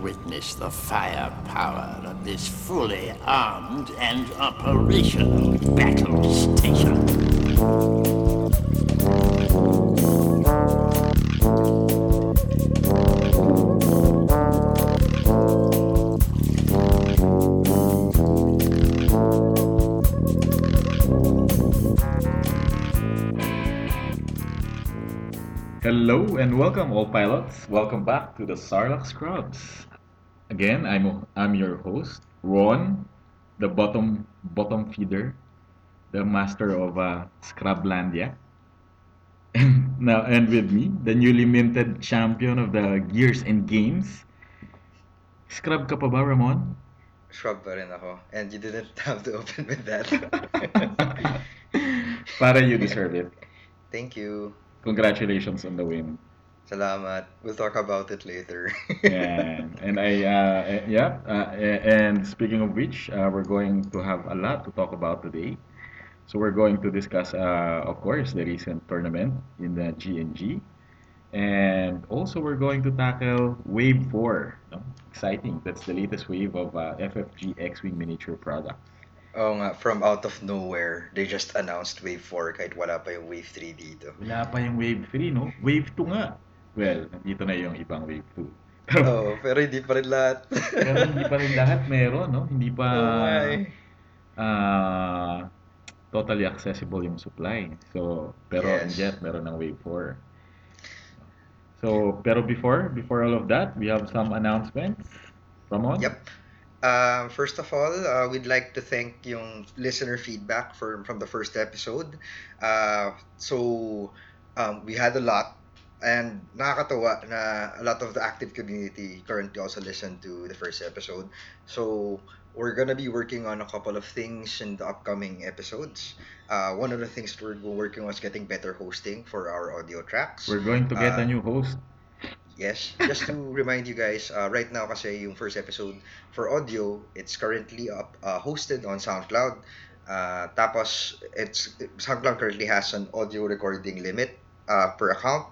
witness the firepower of this fully armed and operational battle station. Hello and welcome, all pilots. Welcome back to the Sarlacc Scrubs. Again, I'm I'm your host, Ron, the bottom bottom feeder, the master of uh, Scrublandia. And now, and with me, the newly minted champion of the Gears and Games. Scrub ka pa ba, Ramon? Shrub pa rin ako. And you didn't have to open with that. Para you deserve it. Thank you. Congratulations on the win. Salamat. We'll talk about it later. Yeah, and I, uh, eh, yeah, uh, eh, and speaking of which, uh, we're going to have a lot to talk about today. So we're going to discuss, uh, of course, the recent tournament in the GNG, and also we're going to tackle Wave 4. No? Exciting. That's the latest wave of uh, FFG X-Wing miniature products. Oo nga, from out of nowhere, they just announced Wave 4 kahit wala pa yung Wave 3 dito. Wala pa yung Wave 3, no? Wave 2 nga. Well, nandito na yung ibang Wave 2. Pero, Oo, pero hindi pa rin lahat. pero hindi pa rin lahat meron, no? Hindi pa... Eh. ah totally accessible yung supply. So, pero Yes. and yet meron ng Wave 4. So, pero before, before all of that, we have some announcements. Ramon? Yep. Uh, first of all, uh, we'd like to thank yung listener feedback for, from the first episode. Uh, so, um, we had a lot and nakakatawa na a lot of the active community currently also listened to the first episode. So, we're gonna be working on a couple of things in the upcoming episodes. Uh, one of the things we're working on is getting better hosting for our audio tracks. We're going to get a Uh, new host. Yes, just to remind you guys, uh, right now kasi yung first episode for audio, it's currently up uh, hosted on SoundCloud. Uh, tapos it's SoundCloud currently has an audio recording limit uh, per account.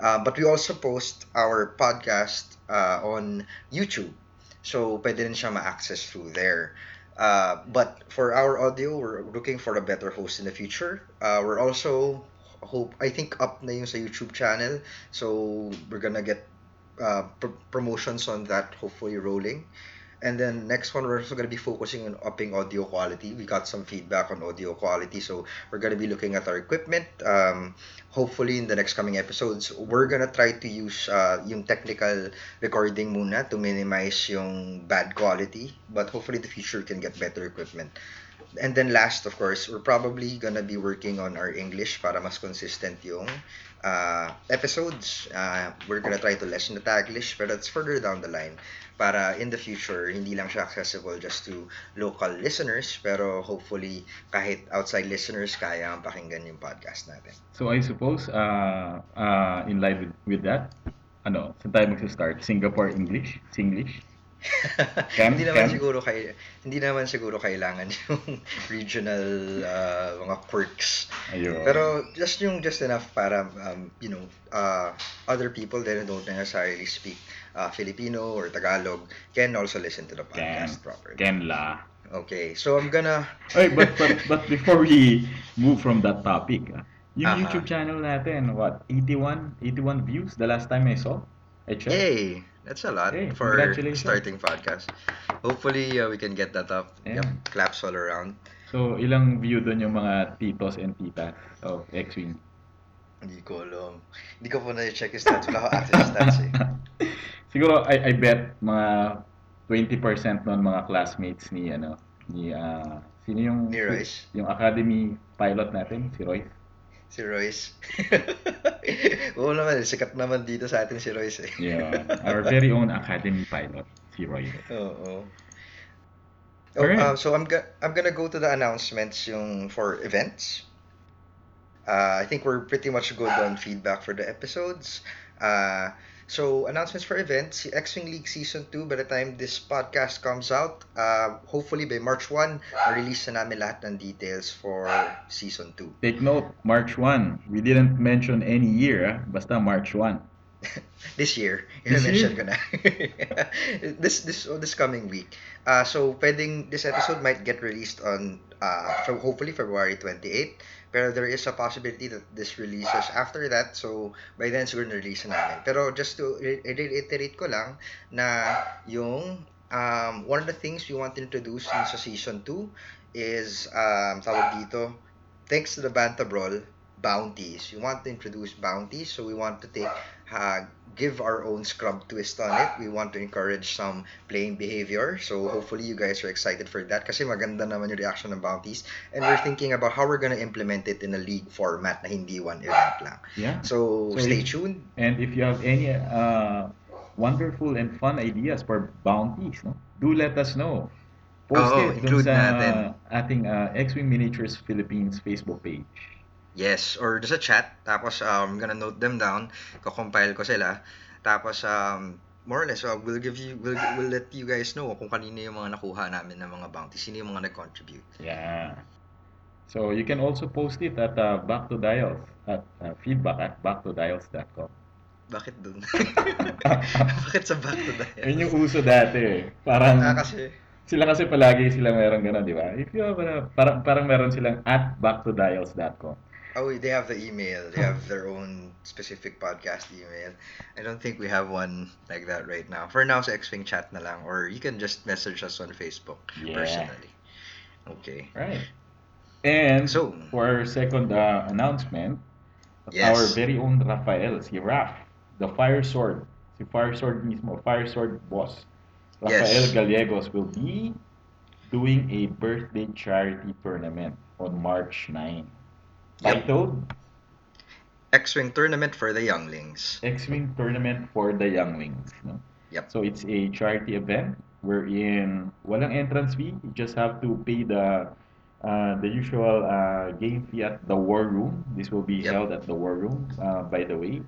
Uh, but we also post our podcast uh, on YouTube. So pwede rin siya ma-access through there. Uh, but for our audio, we're looking for a better host in the future. Uh, we're also hope I think up na yung sa YouTube channel. So we're gonna get uh, pr- promotions on that hopefully rolling. And then next one, we're also gonna be focusing on upping audio quality. We got some feedback on audio quality, so we're gonna be looking at our equipment. Um, hopefully in the next coming episodes, we're gonna try to use uh, yung technical recording muna to minimize yung bad quality. But hopefully in the future, can get better equipment. And then last, of course, we're probably gonna be working on our English para mas consistent yung uh, episodes. Uh, we're gonna try to lessen the Taglish, but that's further down the line. Para in the future, hindi lang siya accessible just to local listeners, pero hopefully kahit outside listeners, kaya ang pakinggan yung podcast natin. So I suppose, uh, uh, in line with, with that, ano, saan tayo magsa-start? Singapore English? Singlish? Can- hindi naman siguro kay hindi naman siguro kailangan yung regional uh, mga quirks. Ayun. Pero just yung just enough para um, you know uh, other people that don't necessarily speak uh, Filipino or Tagalog can also listen to the Can. podcast properly. Can la. Okay, so I'm gonna Ay, but, but, but before we move from that topic, yung Aha. YouTube channel natin, what, 81, 81 views the last time I saw? I checked. Hey, that's a lot Hey, for starting podcast. Hopefully uh, we can get that up. Yeah. Yep, claps all around. So, ilang view doon yung mga titos and titas of X-Wing? Hindi ko alam. Hindi ko po na-check yung stats. Wala ko access stats eh. Siguro, I, I bet mga 20% noon mga classmates ni, ano, ni, ah, sino yung, Ni Royce? yung academy pilot natin, si Royce. Si Royce. Oo naman, sikat naman dito sa atin si Royce eh. Yeah, our very own academy pilot, si Royce. Oo. Oh, Alright. uh, so I'm go- I'm gonna go to the announcements yung for events. Uh, I think we're pretty much good on feedback for the episodes. Uh, so announcements for events, X-Wing League Season 2, by the time this podcast comes out, uh, hopefully by March 1, release na namin lahat ng details for Season 2. Take note, March 1. We didn't mention any year, ah. basta March 1. this year. This year? ko na. this this oh, this coming week. Uh, so pwedeng this episode might get released on uh hopefully February 28. Pero there is a possibility that this releases after that. So by then siguro na-release na namin. Pero just to re- reiterate ko lang na yung um, one of the things we want to introduce in sa season 2 is um, tawag dito thanks to the Banta Brawl bounties. We want to introduce bounties, so we want to take uh, give our own scrub twist on it. We want to encourage some playing behavior. So hopefully you guys are excited for that kasi maganda naman yung reaction ng bounties. And we're thinking about how we're gonna implement it in a league format na hindi one event lang. Yeah. So, So stay if- tuned. And if you have any uh, wonderful and fun ideas for bounties, no? do let us know. Post Oo, it include sa natin. ating uh, X-Wing Miniatures Philippines Facebook page. Yes, or just a chat. Tapos um, I'm gonna note them down. Ko-compile ko sila. Tapos um, more or less, uh, we'll give you, we'll, we'll let you guys know kung kanino yung mga nakuha namin ng mga bounties. Sino yung mga nag-contribute. Yeah. So you can also post it at uh, Back to Dials at uh, feedback at backtodials.com. Bakit dun? Bakit sa back to that? Yun yung uso dati. eh. Parang Ah, kasi, sila kasi palagi sila meron ganun, di ba? If you have a, parang parang meron silang at backtodials.com. oh, they have the email. They have their own specific podcast email. I don't think we have one like that right now. For now, sa X-Wing chat na lang. Or you can just message us on Facebook Yeah. personally. Okay. Right. And So- for our second uh, announcement, Yes. our very own Rafael, si Raf, the Fire Sword, si Fire Sword mismo, Fire Sword boss, Rafael Yes. Gallegos will be doing a birthday charity tournament on March 9. Yep. X-Wing tournament for the younglings. X-Wing Tournament for the Younglings. No? Yep. So it's a charity event wherein walang entrance fee. You just have to pay the uh, the usual uh, game fee at the War Room. This will be Yep. held at the War Room, uh, by the way.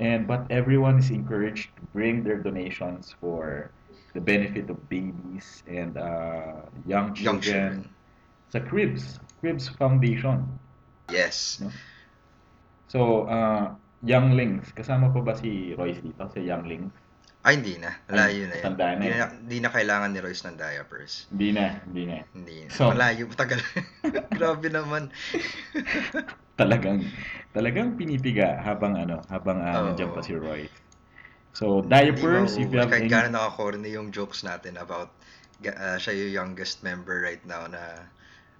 And but everyone is encouraged to bring their donations for the benefit of babies and uh, young Young children. children. Sa Cribs, Cribs Foundation. Yes. So, uh, Younglings, kasama pa ba si Royce dito sa Younglings? Ay, hindi na. Malayo na yun. Tanda na Hindi na, hindi na kailangan ni Royce ng diapers. Hindi na, hindi na. Hindi na. So- Malayo. Matagal. Grabe naman. Talagang, talagang pinipiga habang ano, habang uh, nandiyan pa si Royce. So, diapers, if you have kahit any... gaano nakakorny yung jokes natin about ah, siya yung youngest member right now na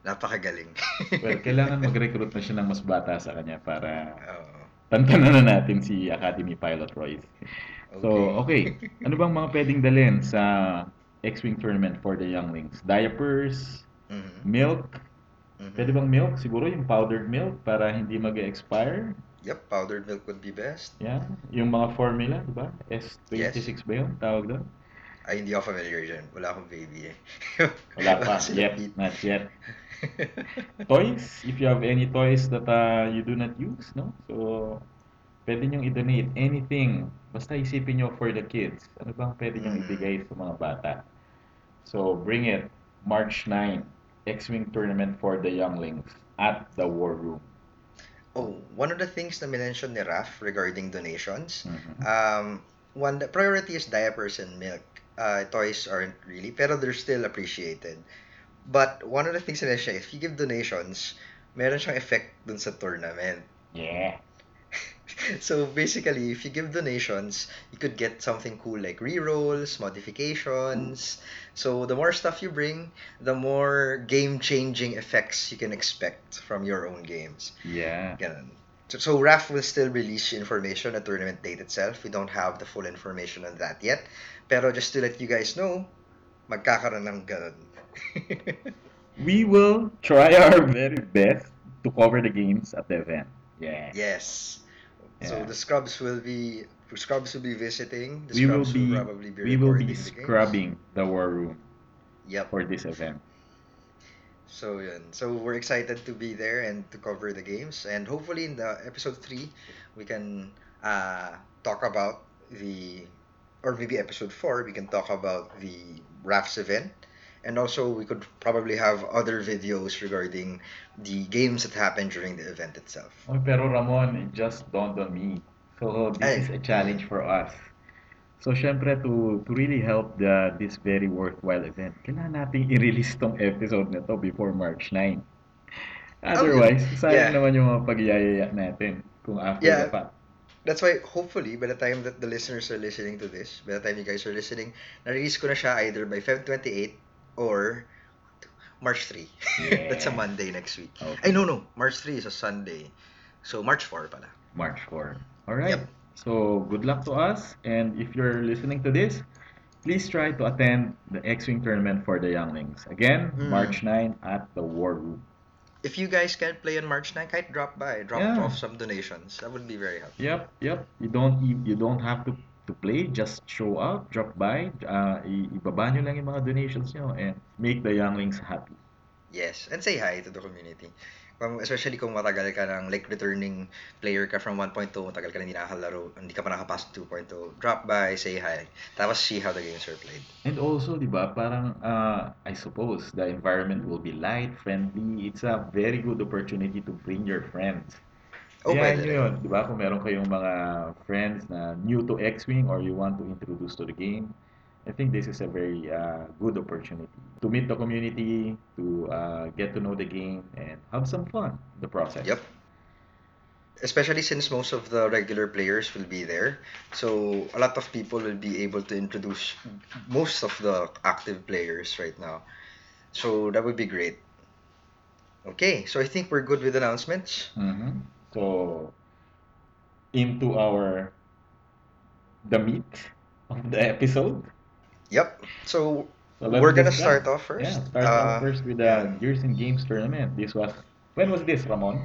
napakagaling. Well, kailangan mag-recruit na siya ng mas bata sa kanya para Oo. tantanan na natin si Academy Pilot Royce. So, okay. Ano bang mga pwedeng dalhin sa X-Wing Tournament for the Younglings? Diapers, Mhm. milk, Mhm. Pwede bang milk? Siguro yung powdered milk para hindi mag-expire. Yep, powdered milk would be best. Yeah. Yung mga formula, di ba? S26 ba yun? Tawag doon? Ay, hindi ako familiar dyan. Wala akong baby eh. Wala pa. Pete. Not yet. Toys? If you have any toys that uh, you do not use, no? So, pwede nyo i-donate anything. Basta isipin nyo for the kids. Ano bang pwede nyo Mm. ibigay sa mga bata? So, bring it. March 9. X-Wing Tournament for the Younglings at the War Room. Oh, one of the things na mention ni Raf regarding donations, Mhm. um, one the priority is diapers and milk. Uh, toys aren't really, pero they're still appreciated. But one of the things na siya, if you give donations, meron siyang effect dun sa tournament. Yeah. So basically, if you give donations, you could get something cool like rerolls, modifications. So the more stuff you bring, the more game-changing effects you can expect from your own games. Yeah. Ganun. So, so RAF will still release information at tournament date itself. We don't have the full information on that yet. Pero just to let you guys know, magkakaroon ng ganun. We will try our very best to cover the games at the event. Yeah. yes. So the scrubs will be scrubs will be visiting. The we will be probably be we will be the games. scrubbing the war room Yep. for this event. So yun. So we're excited to be there and to cover the games. And hopefully in the episode three, we can uh, talk about the, or maybe episode four, we can talk about the RAFs event. And also we could probably have other videos regarding the games that happened during the event itself. Oh, pero Ramon, it just dawned on me. So this Ay. is a challenge for us. So syempre to to really help the this very worthwhile event, kailangan nating i-release tong episode na to before March 9. Otherwise, sayang Yeah. naman yung mga pagyayaya natin kung after Yeah. the fact. That's why, hopefully, by the time that the listeners are listening to this, by the time you guys are listening, na-release ko na siya either by Feb 28 or March 3. That's a Monday next week. Okay. Ay, no, no. March 3 is a Sunday. So, March 4 pala. March 4. All right. Yep. So good luck to us. And if you're listening to this, please try to attend the X-Wing tournament for the younglings. Again, Mm. March 9 at the War Room. If you guys can't play on March 9, kahit drop by, drop Yeah. off some donations. That would be very helpful. Yep, yep. You don't you, don't have to to play. Just show up, drop by, uh, i- ibaba nyo lang yung mga donations nyo and make the younglings happy. Yes, and say hi to the community. Kung- Especially kung matagal ka ng like returning player ka from 1.2, matagal ka na hindi nakakalaro, hindi ka pa nakapasok 2.0, drop by, say hi, tapos see how the games are played. And also, di ba, parang, uh, I suppose, the environment will be light, friendly. It's a very good opportunity to bring your friends. Oh, Kaya pwede yun, di ba? Kung meron kayong mga friends na new to X-Wing or you want to introduce to the game, I think this is a very uh, good opportunity to meet the community, to uh, get to know the game, and have some fun in the process. Yep. Especially since most of the regular players will be there. So a lot of people will be able to introduce most of the active players right now. So that would be great. Okay, so I think we're good with announcements. Mhm. So, into our the meat of the episode. Yep. So So we're gonna start off first. Yeah, start Uh, off first with the Gears and Games tournament. This was when was this, Ramon?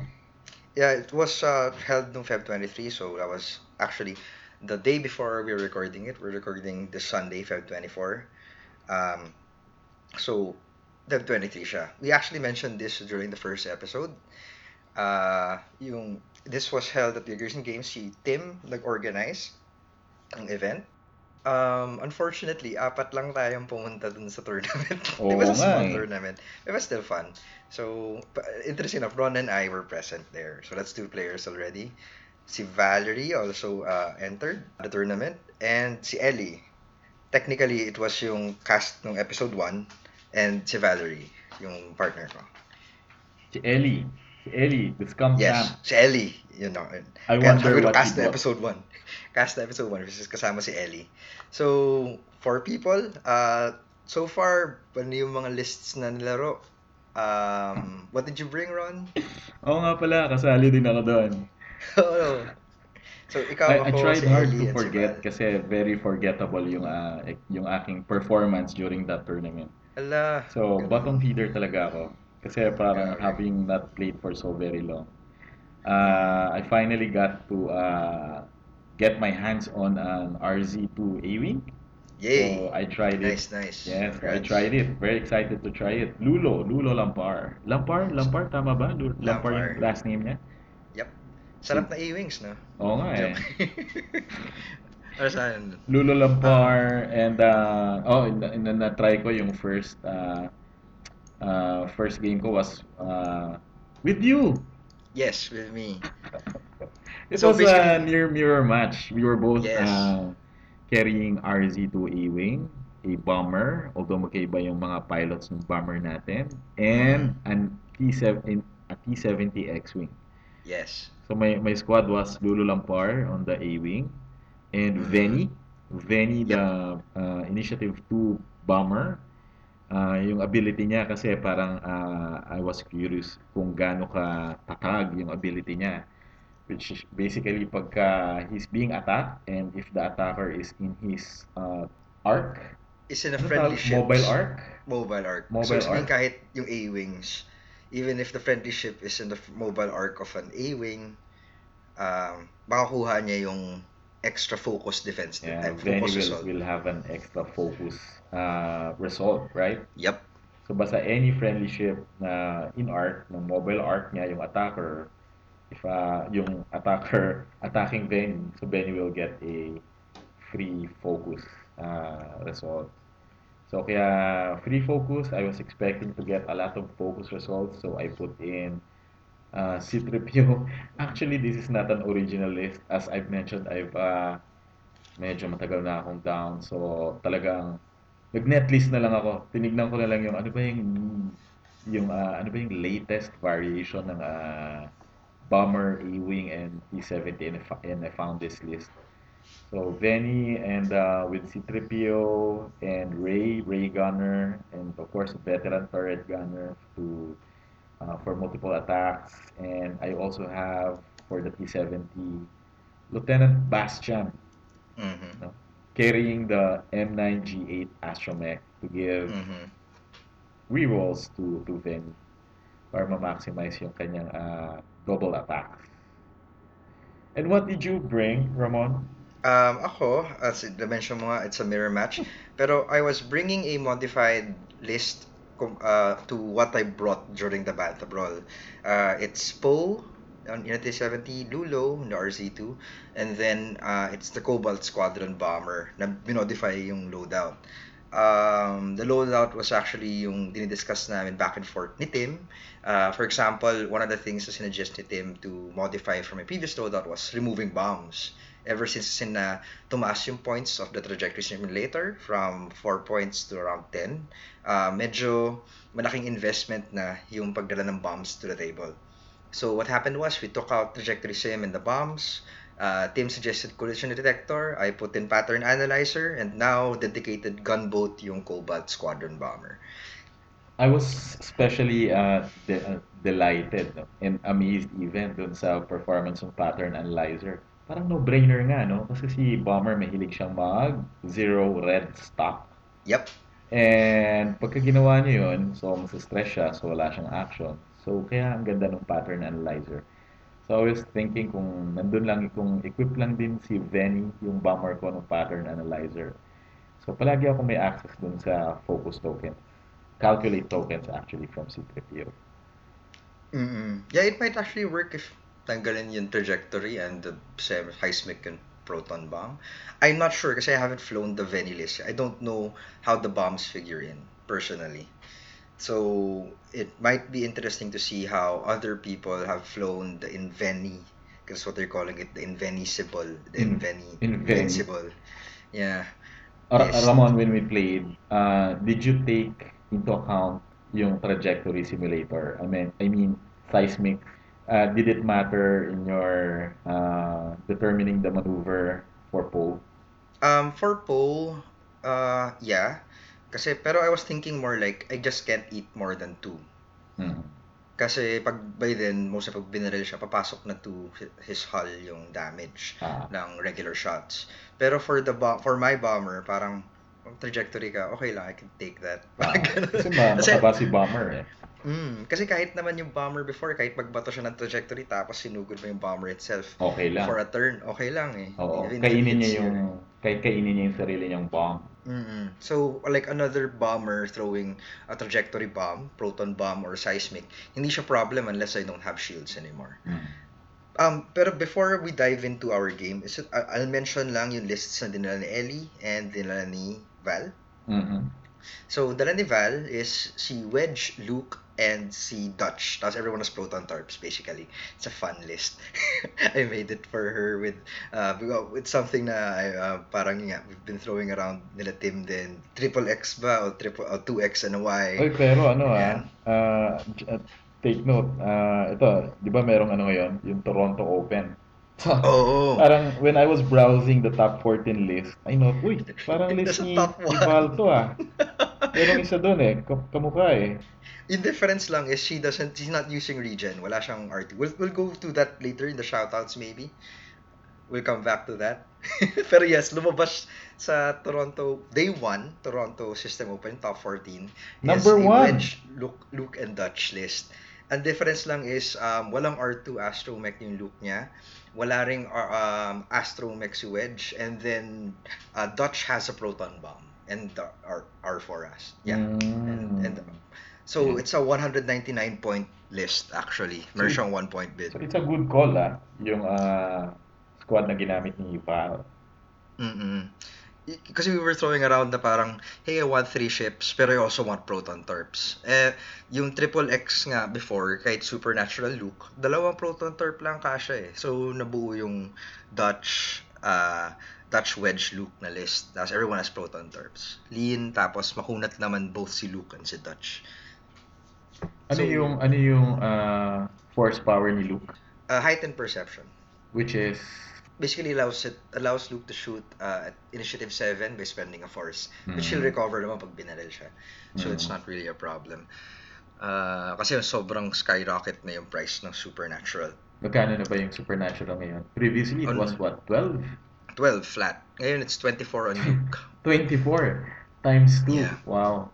Yeah, it was uh, held on Feb 23, so that was actually the day before we were recording it. We're recording this Sunday, Feb 24. Um, so, Feb 23 siya. We actually mentioned this during the first episode. Uh, yung, this was held at the Gears and Games. Si Tim nag-organize ang event. Um, unfortunately, apat lang tayong pumunta dun sa tournament. it Oo was a nga small eh. tournament. It was still fun. So, interesting enough, Ron and I were present there. So that's two players already. Si Valerie also uh, entered the tournament. And si Ellie. Technically, it was yung cast ng episode 1. And si Valerie, yung partner ko. Si Ellie. Si Ellie, the scum Yes, champ. si Ellie. You know. I Kaya wonder ko, what cast he na bought. episode 1. Cast na episode 1, which is kasama si Ellie. So, four people. Uh, so far, ano yung mga lists na nilaro? Um, what did you bring, Ron? Oo nga pala, kasali din ako doon. Oo. so, ikaw I, I ako, tried si hard Ellie, to si forget Val. kasi very forgettable yung uh, yung aking performance during that tournament. Ala, So, ganun. bottom feeder talaga ako. Kasi parang Grabe. having not played for so very long. Uh, I finally got to uh, get my hands on an RZ2 A-Wing. Yay! So, I tried it. nice, nice. Yes, I tried it. Very excited to try it. Lulo, Lulo Lampar. Lampar? Lampar, tama ba? Lu- Lampar yung last name niya? Yep. Sarap na E-Wings, no? Oo nga eh. ano saan? Lulo Lampar and uh, oh, na, na, na-try ko yung first uh, uh, first game ko was uh, with you. Yes, with me. It So was a near mirror match. We were both Yes. uh, carrying RZ2 A-Wing, a bomber, although magkaiba yung mga pilots ng bomber natin, and an T7 a T70 X-Wing. Yes. So my my squad was Lulu Lampar on the A-Wing and Mhm. Veni, Veni the uh, Initiative 2 bomber. Uh, yung ability niya kasi parang uh, I was curious kung gaano ka tatag yung ability niya. Which is basically pagka he's being attacked and if the attacker is in his uh, arc, Is in a ano friendly tawag? ship. mobile arc, Mobile arc. Mobile so, sabihin arc. kahit yung A-Wings, even if the friendly ship is in the f- mobile arc of an A-Wing, um, makakuha niya yung extra focus defense. yeah, eh, Veni focus will, will have an extra focus uh, result, right? Yep. So basta any friendly ship na in arc, ng mobile arc niya yung attacker, if uh, yung attacker attacking Benny, so Benny will get a free focus uh, result. So kaya free focus, I was expecting to get a lot of focus results, so I put in Uh, C-3PO, actually this is not an original list. As I've mentioned, I've uh, medyo matagal na akong down. So talagang nag-netlist na lang ako. Tinignan ko na lang yung ano ba yung yung uh, ano ba yung latest variation ng uh, Bomber, E-Wing, and T-70 and, and I found this list. So Venny and uh, with C-3PO and Ray, Ray Gunner, and of course veteran turret gunner to uh, for multiple attacks. And I also have for the T-70 Lieutenant Bastian Mhm. no? carrying the M9G8 Astromech to give Mhm. rerolls to to Venny para ma-maximize yung kanyang uh, double attacks. And what did you bring, Ramon? Um, ako, as na-mention mo nga, it's a mirror match. Pero I was bringing a modified list uh, to what I brought during the Bantha Brawl. Uh, it's Poe on Unity 70, Lulo, the RZ2, and then uh, it's the Cobalt Squadron Bomber na binodify yung loadout. Um, the loadout was actually yung dinidiscuss namin back and forth ni Tim. Uh, for example, one of the things na sinuggest ni Tim to modify from a previous loadout was removing bombs ever since sin na tumaas yung points of the trajectory simulator from 4 points to around 10, uh, medyo malaking investment na yung pagdala ng bombs to the table. So what happened was we took out trajectory sim and the bombs. Uh, Tim suggested collision detector. I put in pattern analyzer and now dedicated gunboat yung Cobalt Squadron Bomber. I was especially uh, de- uh, delighted no? and amazed even dun sa performance ng pattern analyzer. Parang no-brainer nga, no? Kasi si Bomber mahilig siyang mag zero red stock. Yep. And pagka ginawa niya yun, so stress siya, so wala siyang action. So kaya ang ganda ng pattern analyzer. So I was thinking kung nandun lang, kung equip lang din si Venny yung bomber ko ng pattern analyzer. So palagi ako may access dun sa focus token. Calculate tokens actually from C3PO. mm Yeah, it might actually work if tanggalin yung trajectory and the seismic and proton bomb. I'm not sure kasi I haven't flown the Veni list. I don't know how the bombs figure in personally. So it might be interesting to see how other people have flown the Inveni, because what they're calling it, the Invenisible, the In- Inveni, Inveni. Invincible. Yeah. Yes. Ramon, when we played, uh, did you take into account yung trajectory simulator? I mean, I mean seismic. Uh, did it matter in your uh, determining the maneuver for Poe? Um, for Poe, uh, yeah. Kasi, pero I was thinking more like, I just can't eat more than two. Hmm. Kasi pag by then, most of pag binaril siya, papasok na to his hull yung damage Ah. ng regular shots. Pero for the bo- for my bomber, parang trajectory ka, okay lang, I can take that. Ah, kasi ma- Kasi- mataba si Bomber eh. Mm, kasi kahit naman yung bomber before, kahit magbato siya ng trajectory tapos sinugod mo yung bomber itself Okay lang. for a turn, okay lang eh. Oo, Even kainin niya yung your- kay kainin niya yung sarili niyang bomb. Mm-mm. So, like another bomber throwing a trajectory bomb, proton bomb, or seismic, hindi siya problem unless I don't have shields anymore. Hmm. Um, pero before we dive into our game, is it, I- I'll mention lang yung lists na dinala ni Ellie and dinala ni Val. Mhm. So, dala ni Val is si Wedge, Luke, and si Dutch. Tapos everyone has proton torps, basically. It's a fun list. I made it for her with uh, with something na uh, parang nga, we've been throwing around nila Tim din. Triple X ba? O triple, o 2X and a Y. Oy, pero ano ah, Ayan. ah, ah, take note, ah, ito, di ba merong ano ngayon, yung Toronto Open. Oo. parang when I was browsing the top 14 list, I know, uy, parang list Nasa ni, top one. Val to ah. Merong isa doon eh, kam- kamukha eh. Yung difference lang is she doesn't, she's not using regen. Wala siyang RT. We'll, we'll go to that later in the shoutouts maybe. We'll come back to that. Pero yes, lumabas sa Toronto, day 1, Toronto System Open, top 14. Number is a one. Wedge, Luke, Luke and Dutch list. Ang difference lang is, um, walang R2 Astromech yung Luke niya. Wala ring uh, um, Astromech Wedge. And then, uh, Dutch has a proton bomb. And the R, R4 as. Yeah. And, and so Yeah. it's a 199 point list actually. Meron So, siyang one point bid. So it's a good call ah, yung ah, squad na ginamit ni Val. Mm-mm. y- kasi we were throwing around na parang, hey, I want three ships, pero I also want proton torps. Eh, yung triple X nga before, kahit supernatural Luke, dalawang proton torp lang kasha eh. So, nabuo yung Dutch, uh, Dutch Wedge Luke na list. Tapos everyone has proton torps. Lean, tapos makunat naman both si Luke and si Dutch. Ano So- yung ano yung ah, force power ni Luke? Uh, heightened perception. Which is basically allows it allows Luke to shoot uh, at initiative 7 by spending a force which he'll Mm. recover naman pag binaril siya so it's Mm. not really a problem uh, kasi sobrang skyrocket na yung price ng supernatural magkano na ba yung supernatural ngayon? Previously it On- was what? 12? 12 flat ngayon it's 24 on Luke 24 times 2. Yeah. Wow.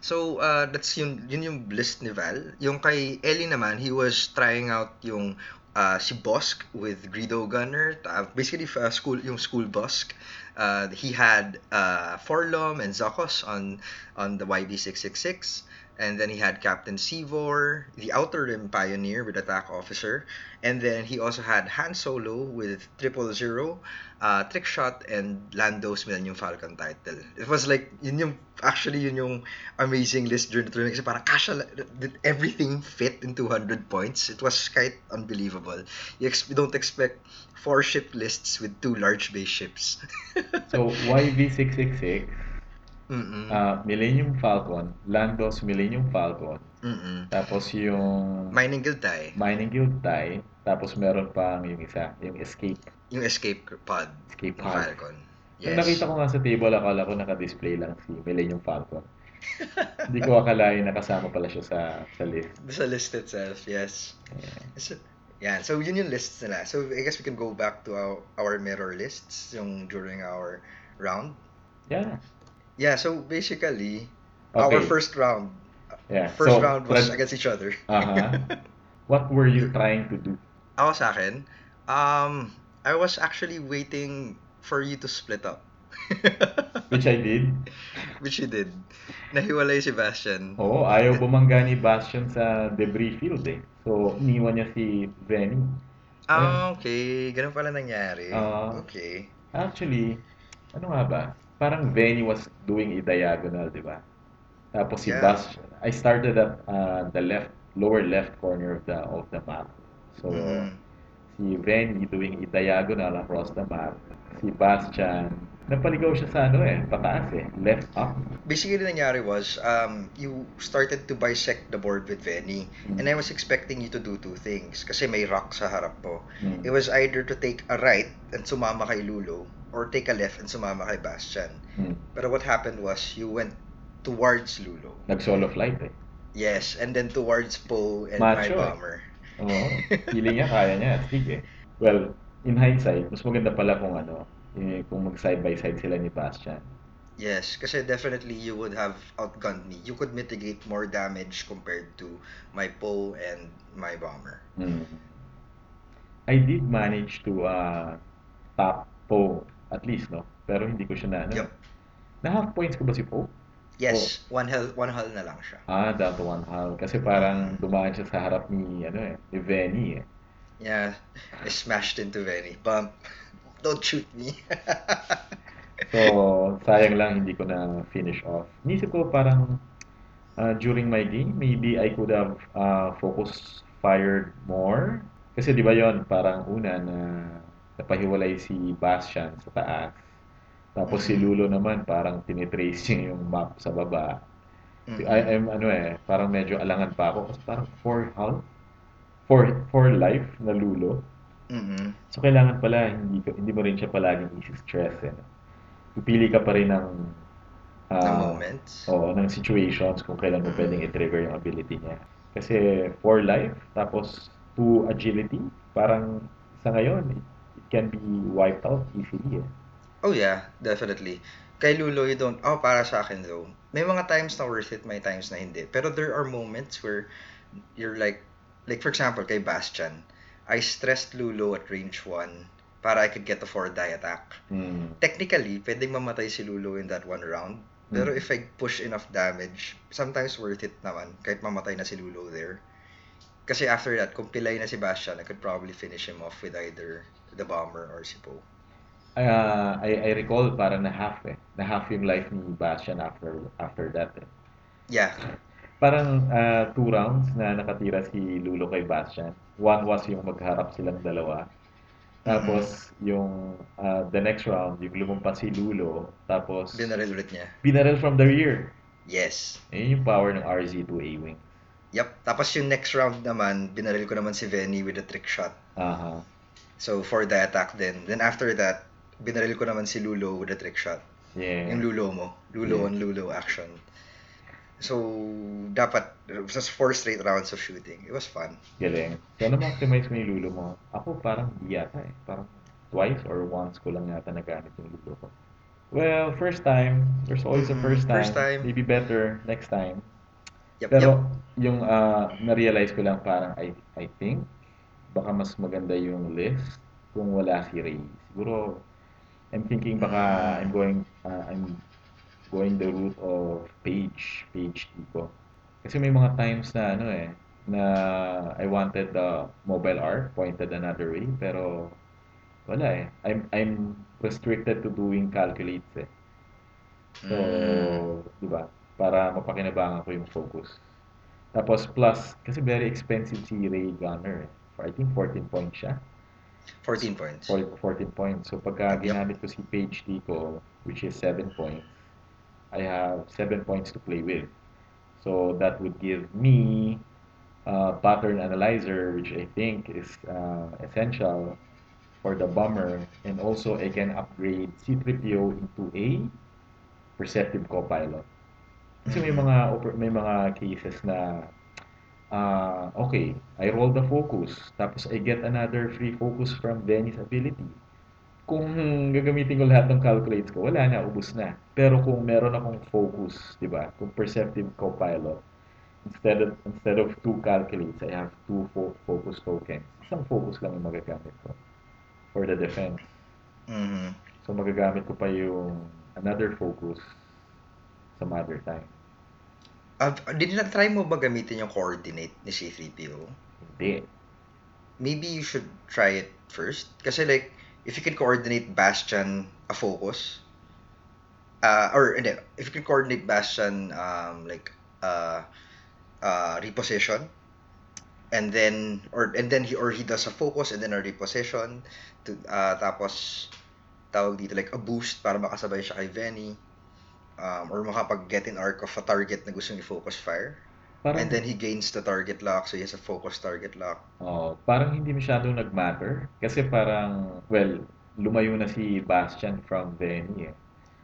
So, uh, that's yun, yun yung list ni Val. Yung kay Ellie naman, he was trying out yung uh, si Bosk with Greedo Gunner. Uh, basically, uh, school, yung school Bosk. Uh, he had uh, Forlom and Zakos on on the YB666. And then he had Captain Sivor, the Outer Rim Pioneer with Attack Officer. And then he also had Han Solo with Triple Zero, uh, Trick Shot, and Lando's Millennium Falcon title. It was like, yun yung, actually yun yung amazing list during the tournament. Kasi parang kasha, did everything fit in 200 points? It was quite unbelievable. You, ex- you don't expect four ship lists with two large base ships. So YV666, Mm-mm. ah, Millennium Falcon, Landos Millennium Falcon, Mm-mm. tapos yung Mining Guild tie. Mining Guild tie, tapos meron pang yung isa, yung Escape. Yung escape pod. Escape pod. Falcon. Nung Yes. nakita ko nga sa table, akala ko naka-display lang si Millennium Falcon. Hindi ko akalain na kasama pala siya sa sa list. Sa list itself, yes. Yeah. So, yan. So, yun yung lists nila. So, I guess we can go back to our, our mirror lists yung during our round. Yeah. Yeah, so basically, our Okay. first round, Yeah. first So, round was Brad- against each other. Uh-huh. What were you trying to do? Ako sa akin, um, I was actually waiting for you to split up. Which I did. Which you did. Nahiwalay si Bastian. Oo, ayaw bumangga ni Bastion sa debris field eh. So, iniwan niya si Venny. Ah, okay. Ganun pala nangyari. Ah. okay. Actually, ano nga ba? Parang Venny was doing a diagonal, di ba? Tapos si Yeah. Bastion, I started at uh, the left, lower left corner of the of the map. So, Mm. si Venny doing a diagonal across the map. Si Bastian, napaligaw siya sa ano eh, pataas eh, left up. Basically, nangyari was, um, you started to bisect the board with Venny. Mm. And I was expecting you to do two things. Kasi may rock sa harap mo. Mm. It was either to take a right and sumama kay Lulo, or take a left and sumama kay Bastian. Hmm. Pero what happened was, you went towards Lulo. Nag-solo flight eh. Yes, and then towards Poe and my Macho eh. bomber. Oo. Feeling niya, kaya niya. Sige. Well, in hindsight, mas maganda pala kung ano, eh, kung mag side by side sila ni Bastian. Yes, kasi definitely you would have outgunned me. You could mitigate more damage compared to my Poe and my bomber. Mm. I did manage to uh, top Poe, at least, no? Pero hindi ko siya na, ano. Yup. Na half points ko ba si Poe? Yes, one hull, one hull na lang siya. Ah, down to one hull. Kasi parang dumaan siya sa harap ni, ano eh, ni Venny eh. Yeah, I smashed into Venny. Bump. Don't shoot me. So, sayang lang hindi ko na finish off. Nisip ko parang uh, during my game, maybe I could have uh, focus fired more. Kasi di ba yon parang una na napahiwalay si Bastian sa taas. Tapos si Mhm. Lulo naman parang tinitrace niya yung map sa baba. Mm. I, I'm ano eh, parang medyo alangan pa ako kasi parang for hull? For, for life na Lulo. Mm-mm. So kailangan pala hindi hindi mo rin siya palaging isi-stress eh. Pipili ka pa rin ng Na ah, moments. Oo, ng situations kung kailan mo Mm. pwedeng i-trigger yung ability niya. Kasi for life, tapos to agility, parang sa ngayon, can be wiped out easily eh. Oh yeah, definitely. Kay Lulo, you don't... Oh, para sa akin though. May mga times na worth it, may times na hindi. Pero there are moments where you're like... Like for example, kay Bastian. I stressed Lulo at range 1 para I could get a 4 die attack. Mm. Technically, pwedeng mamatay si Lulo in that one round. Pero Mm. if I push enough damage, sometimes worth it naman. Kahit mamatay na si Lulo there. Kasi after that, kung pilay na si Bastian, I could probably finish him off with either the bomber or si Poe. ah, I, I recall parang na half eh. Na half yung life ni Bastion after after that eh. Yeah. Parang ah, two rounds na nakatira si Lulo kay Bastion. One was yung magharap silang dalawa. Tapos yung ah, the next round, yung lumumpas si Lulo. Tapos Binaril ulit niya. binaril from the rear. Yes. Ayun yung power ng RZ2A wing. Yep. Tapos yung next round naman, binaril ko naman si Venny with a trick shot. Aha. So, for the attack din. Then after that, binaril ko naman si Lulo with a trick shot. Yeah. Yung Lulo mo. Lulo Yeah. on Lulo action. So, dapat, just four straight rounds of shooting. It was fun. Galing. Ano ma-optimize mo yung lulo mo? Ako parang di yata eh. Parang twice or once ko lang yata nagamit yung lulo ko. Well, first time. There's always a Mhm, first time. first time. Maybe better next time. Yep, Pero yep. yung ah, na-realize ko lang parang I, I think baka mas maganda yung list kung wala si Ray. Siguro I'm thinking baka Mm. I'm going ah, I'm going the route of page, page tipo. Kasi may mga times na ano eh na I wanted the mobile art pointed another way pero wala eh. I'm I'm restricted to doing calculates eh. So, Mm. di ba? Para mapakinabangan ko yung focus. Tapos plus, kasi very expensive si Ray Gunner. eh. I think 14 points siya. 14 points. For 14 points. So pagka ginamit ko si Page Tico, which is 7 points, I have 7 points to play with. So that would give me a pattern analyzer, which I think is uh, essential for the bomber. And also, I can upgrade C-3PO into a perceptive copilot. Kasi may Mhm. mga may mga cases na ah okay, I roll the focus, tapos I get another free focus from Denny's ability. Kung gagamitin ko lahat ng calculates ko, wala na, ubus na. Pero kung meron akong focus, di ba? Kung perceptive copilot, instead of instead of two calculates, I have two fo- focus tokens. Isang focus lang yung magagamit ko for the defense. Mhm. So magagamit ko pa yung another focus some other time. Uh, try mo ba gamitin yung coordinate ni C3PO? Hindi. Maybe you should try it first. Kasi like, if you can coordinate Bastion a focus, uh, or hindi, if you can coordinate Bastion um, like uh, uh, reposition, and then or and then he or he does a focus and then a reposition to uh, tapos tawag dito like a boost para makasabay siya kay Venny um, or makapag-get in arc of a target na gustong i-focus fire Parang, and then he gains the target lock so he has a focus target lock oh, parang hindi masyadong nag-matter. Kasi parang, well, lumayo na si Bastian from Venny eh.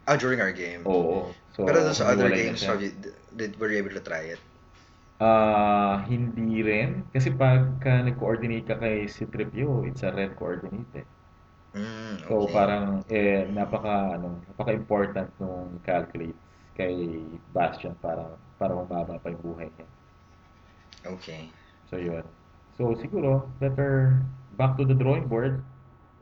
ah during our game Oo. So, pero those other games have you, did were you able to try it Ah, hindi rin. Kasi pagka nag-coordinate ka kay si Tripio, it's a red coordinate eh. Mm, So okay. parang eh napaka ano, napaka-important nung calculate kay Bastion para para mababa pa yung buhay niya. okay So yun. So siguro better back to the drawing board.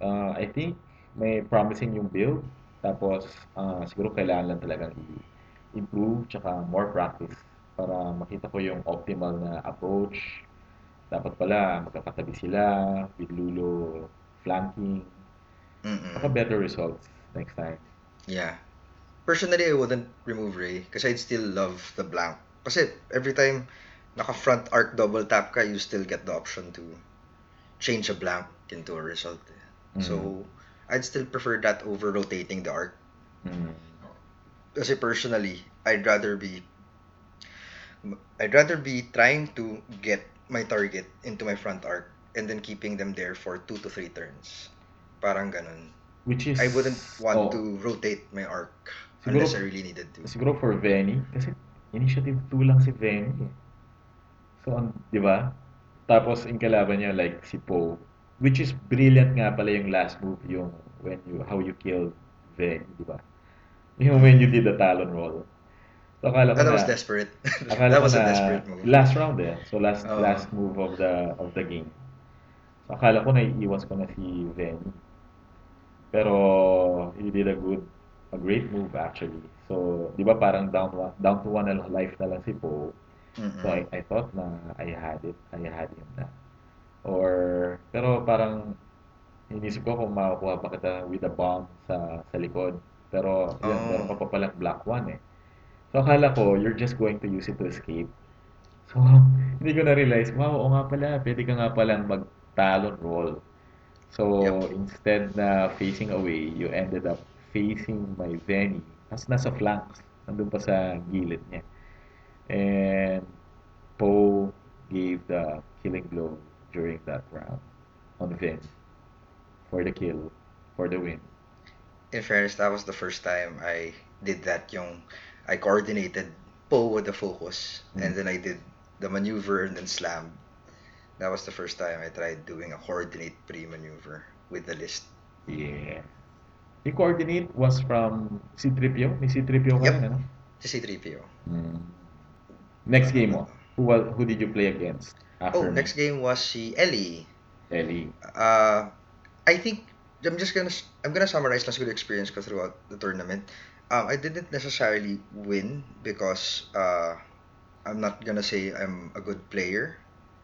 Uh, I think may promising yung build. Tapos ah, siguro kailangan lang talagang i-improve tsaka more practice para makita ko yung optimal na approach. Dapat pala magkakatabi sila with Lulo flanking. Mm-mm. Baka better result next time. Yeah. Personally, I wouldn't remove Ray because I'd still love the blank. Kasi every time naka front arc double tap ka, you still get the option to change a blank into a result. eh. So, I'd still prefer that over rotating the arc. Mm. Kasi personally, I'd rather be I'd rather be trying to get my target into my front arc and then keeping them there for two to three turns. Parang ganun. Which is I wouldn't want oh, to rotate my arc Siguro- unless I really needed to. Siguro for Venny, kasi initiative 2 lang si Venny. eh. So, ang- di ba? Tapos, yung kalaban niya, like, si Poe. Which is brilliant nga pala yung last move, yung when you, how you killed Venny, di ba? Yung when you did the Talon roll. So, akala ko that na, was desperate. akala that was a desperate move. last round eh. So, last Oo. last move of the of the game. So, akala ko na iiwas ko na si Venny. Pero, he did a good, a great move actually. So, di ba parang down, down to one na lang- life na lang si Poe. Mm-mm. So, I, I thought na I had it. I had him na. Or, pero parang, Inisip ko kung makakuha pa kita with a bomb sa sa likod. Pero, yun, Oh. meron ka pa palang black one eh. So, akala ko, you're just going to use it to escape. So, hindi ko na-realize, wow, oo nga pala, pwede ka nga palang mag-talon roll. So, Yep. instead na facing away, you ended up facing my Venny. Tapos nasa flanks. Nandun pa sa gilid niya. And Poe gave the killing blow during that round on Vin for the kill, for the win. In fairness, that was the first time I did that yung I coordinated Poe with the focus and Mm. then I did the maneuver and then slam. That was the first time I tried doing a coordinate pre-maneuver with the list. Yeah. The coordinate was from C-3PO? May C-3PO ka Yep. ano? Si C3PO. Mm. Next game mo, who, who did you play against after Oh, me? next game was si Ellie. Ellie. Uh, I think I'm just gonna I'm gonna summarize siguro yung experience ko throughout the tournament. Um, I didn't necessarily win because uh, I'm not gonna say I'm a good player.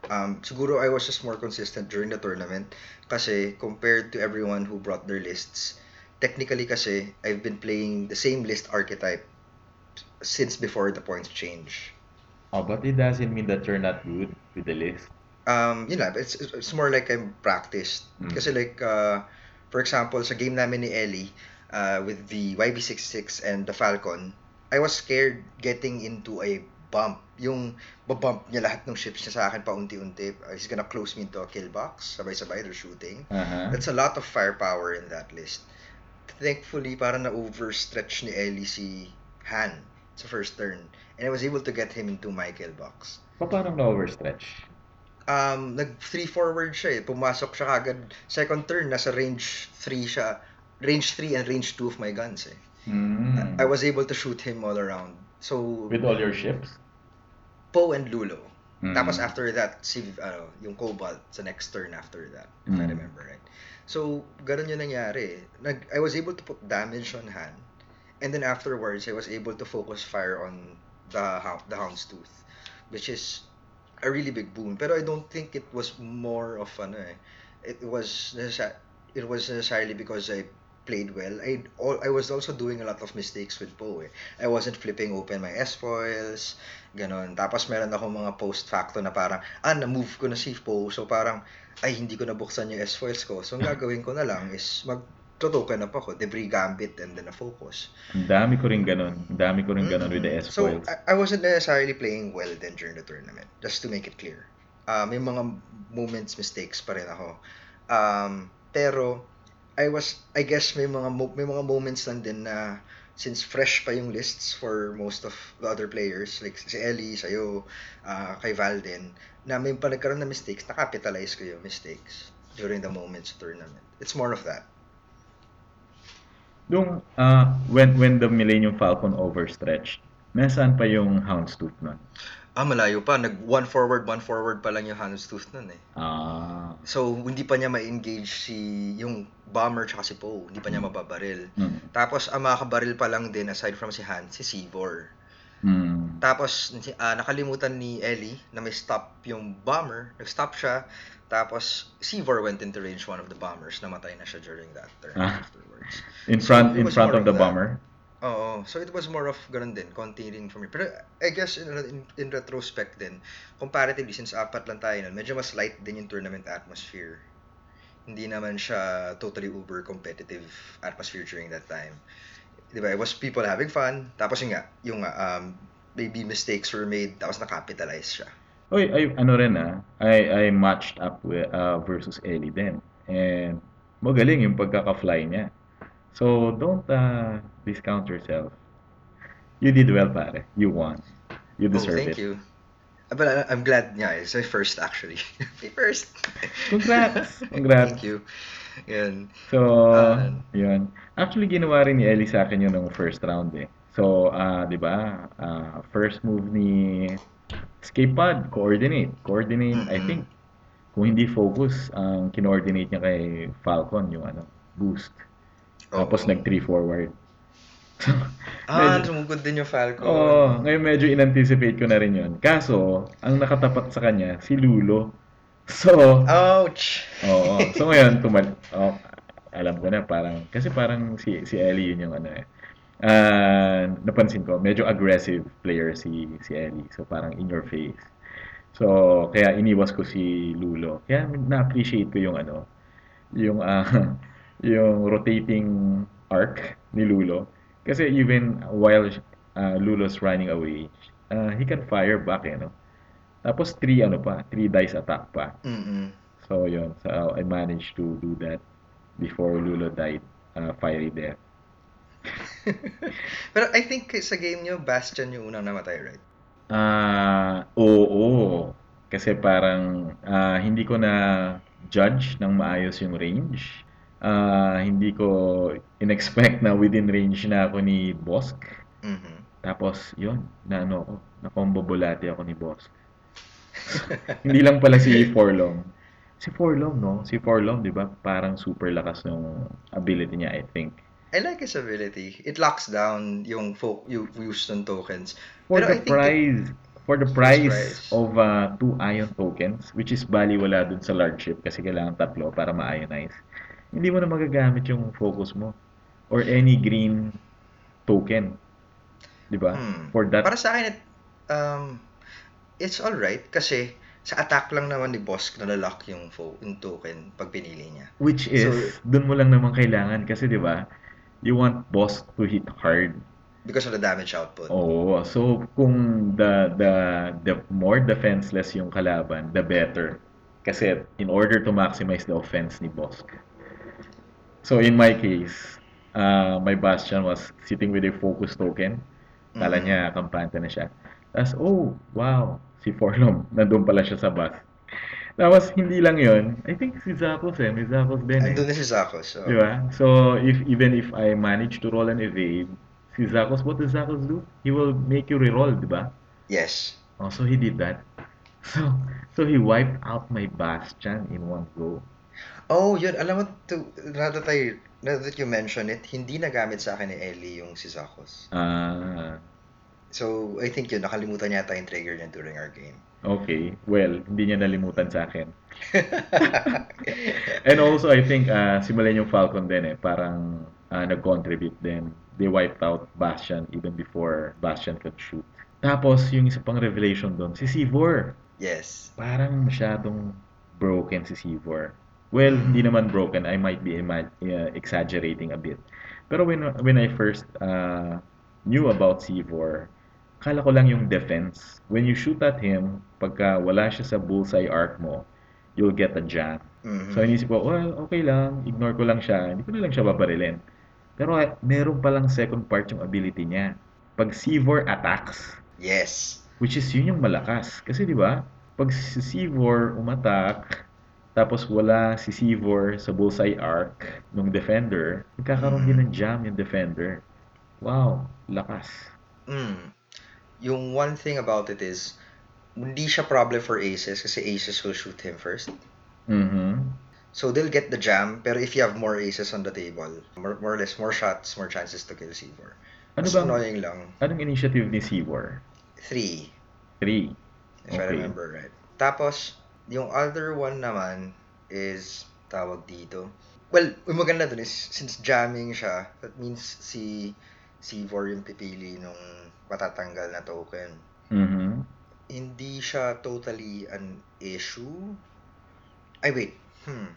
Um, siguro I was just more consistent during the tournament kasi compared to everyone who brought their lists, technically kasi I've been playing the same list archetype since before the points change. Oh, but it doesn't mean that you're not good with the list. Um, yun lang, it's, it's it's more like I'm practiced. Mm. Kasi like, uh, for example, sa game namin ni Ellie, uh, with the YB66 and the Falcon, I was scared getting into a bump. Yung babump niya lahat ng ships niya sa akin paunti-unti. He's gonna close me into a kill box. Sabay-sabay, they're shooting. Uh-huh. That's a lot of firepower in that list. Thankfully, parang na-overstretch ni Ellie si Han sa first turn. And I was able to get him into my kill box. Pa- Paano na-overstretch? um, nag three forward siya eh. Pumasok siya kagad. Second turn, nasa range 3 siya. Range 3 and range 2 of my guns eh. Mm. I was able to shoot him all around. So, With all your ships? Poe and Lulo. Mm. Tapos after that, si, ano, yung Cobalt sa next turn after that, if I Mm. remember right. So, ganun yung nangyari. Nag, I was able to put damage on Han. And then afterwards, I was able to focus fire on the, the Houndstooth. Which is a really big boon. Pero I don't think it was more of ano eh. It was it was necessarily because I played well. I all I was also doing a lot of mistakes with Poe eh. I wasn't flipping open my S-foils, ganon. Tapos meron ako mga post facto na parang, ah, na-move ko na si Poe. So parang, ay, hindi ko nabuksan yung S-foils ko. So ang gagawin ko na lang is mag token up ako, debris gambit and then a focus. Ang dami ko rin ganun. Ang dami ko rin ganun with the Mm. So, S-foils. I, I wasn't necessarily playing well then during the tournament, just to make it clear. Uh, may mga moments, mistakes pa rin ako. Um, pero, I was, I guess may mga, mo- may mga moments lang din na since fresh pa yung lists for most of the other players, like si Ellie, sa'yo, uh, kay Valden, na may pa nagkaroon na mistakes, nakapitalize ko yung mistakes during the moments tournament. It's more of that. Yung, ah, when, when the Millennium Falcon overstretched, nasaan pa yung Houndstooth nun? Ah, malayo pa. Nag one forward, one forward pa lang yung Houndstooth nun eh. Ah, So, hindi pa niya ma-engage si yung bomber tsaka si Poe. Hindi pa niya Mm. mababaril. mm, Tapos, ang makakabaril pa lang din, aside from si Han, si Sivor. mm, Tapos, ah, nakalimutan ni Ellie na may stop yung bomber. Nag-stop siya. Tapos, Sivor went into range one of the bombers. Namatay na siya during that turn Ah. afterwards. in So, front, it in front of the that. bomber? Oo. So, it was more of ganun din. Containing for me. Pero, I guess, in, in, in retrospect din, comparatively, since apat lang tayo nun, medyo mas light din yung tournament atmosphere. Hindi naman siya totally uber competitive atmosphere during that time. Di ba? It was people having fun. Tapos yun nga, yung um, maybe mistakes were made, tapos nakapitalize siya. Oy, ay, ano rin ah, I, I matched up with, uh, versus Ellie din. And magaling yung pagkaka-fly niya. So, don't uh, discount yourself. You did well, pare. You won. You Oh, deserve thank it. you. Ah, But I- I'm glad nga. It's my first actually. my first. Congrats! Congrats! Thank you. Yan. So, Ah. yun. Actually, ginawa rin ni Ellie sa akin yun nung first round eh. So, ah, di ba, ah, first move ni escape pod, coordinate. Coordinate, I think, kung hindi focus, ang kinoordinate niya kay Falcon, yung ano, boost. Tapos nag 3 forward. Ah, medyo- sumugod din yung Falcon. Oo, ngayon medyo in-anticipate ko na rin yun. Kaso, ang nakatapat sa kanya, si Lulo. So, Ouch! Oo. So ngayon, tumal oh, alam ko na parang kasi parang si si Ellie yun yung ano eh. Ah, napansin ko, medyo aggressive player si si Ellie. So parang in your face. So kaya iniwas ko si Lulo. Kaya na-appreciate ko yung ano, yung ah yung rotating arc ni Lulo. Kasi even while ah, Lulo's running away, ah, he can fire back eh, no? Tapos three ano pa, three dice attack pa. Mm-mm. So yun, so I managed to do that before Lulo died uh, fiery death. Pero I think sa game nyo, Bastion yung unang namatay, right? Ah, oo. Kasi parang ah, hindi ko na judge ng maayos yung range. Ah, hindi ko inexpect na within range na ako ni Bosk. Mhm. Tapos yun, na ano ko, na combo bulate ako ni Bosk. Hindi lang pala si Forlong. Si Forlong, no? Si Forlong, di ba? Parang super lakas ng ability niya, I think. I like his ability. It locks down yung folk yung Houston tokens. For Pero I the think it- price, for the price price. of uh, two ion tokens, which is baliwala dun sa large ship kasi kailangan tatlo para ma-ionize, hindi mo na magagamit yung focus mo or any green token. Di ba? Hmm. For that, Para sa akin, it, um, it's alright kasi sa attack lang naman ni Bosk nalalak yung, fo- yung token pag pinili niya. which is, So- dun mo lang naman kailangan kasi di ba, you want boss to hit hard. Because of the damage output. Oo. So, kung the, the, the more defenseless yung kalaban, the better. Kasi in order to maximize the offense ni Bosk. So, in my case, uh, my Bastion was sitting with a focus token. Kala Mhm. niya, kampante na siya. Tapos, oh, wow, si Forlom, nandun pala siya sa bus. Tapos, hindi lang yon I think si Zakos eh, may Zakos din eh. Andun na si Zako. So, Di ba? So, if even if I manage to roll an evade, si Zakos, what does Zakos do? He will make you reroll, di ba? yes. Oh, so he did that. So, so he wiped out my Bastion in one go. Oh, yun. Alam mo, to, now, that I, now that you mention it, hindi nagamit sa akin ni Ellie yung si Zakos. Ah, So, I think yun, nakalimutan yata yung trigger niya during our game. okay. Well, hindi niya nalimutan sa akin. And also, I think, uh, si Millennium Falcon din eh, parang ah, nag-contribute din. They wiped out Bastion even before Bastion could shoot. Tapos, yung isa pang revelation doon, si Sivor. yes. parang masyadong broken si Sivor. Well, hindi naman broken. I might be ima- uh, exaggerating a bit. Pero when when I first uh, knew about Sivor, kala ko lang yung defense. When you shoot at him, pagka wala siya sa bullseye arc mo, you'll get a jam. Mhm. So inisip ko, well, okay lang, ignore ko lang siya, hindi ko na lang siya babarilin. Pero uh, meron palang second part yung ability niya. Pag Sivor attacks, yes. Which is yun yung malakas. Kasi di ba, pag si Sivor umatak, tapos wala si Sivor sa bullseye arc ng defender, magkakaroon din ng jam yung defender. Wow, lakas. Mm. Yung one thing about it is, hindi siya problem for aces kasi aces will shoot him first. Mhm. So they'll get the jam, pero if you have more aces on the table, more, more or less, more shots, more chances to kill Sivor. Ano bang, annoying lang. anong initiative ni Sivor? Three, Three. if I Okay. remember right. Tapos, yung other one naman is, tawag dito. Well, yung maganda dun is, since jamming siya, that means si Sivor yung pipili nung matatanggal na token. Mhm. Hindi siya totally an issue. Ay, wait. Hmm.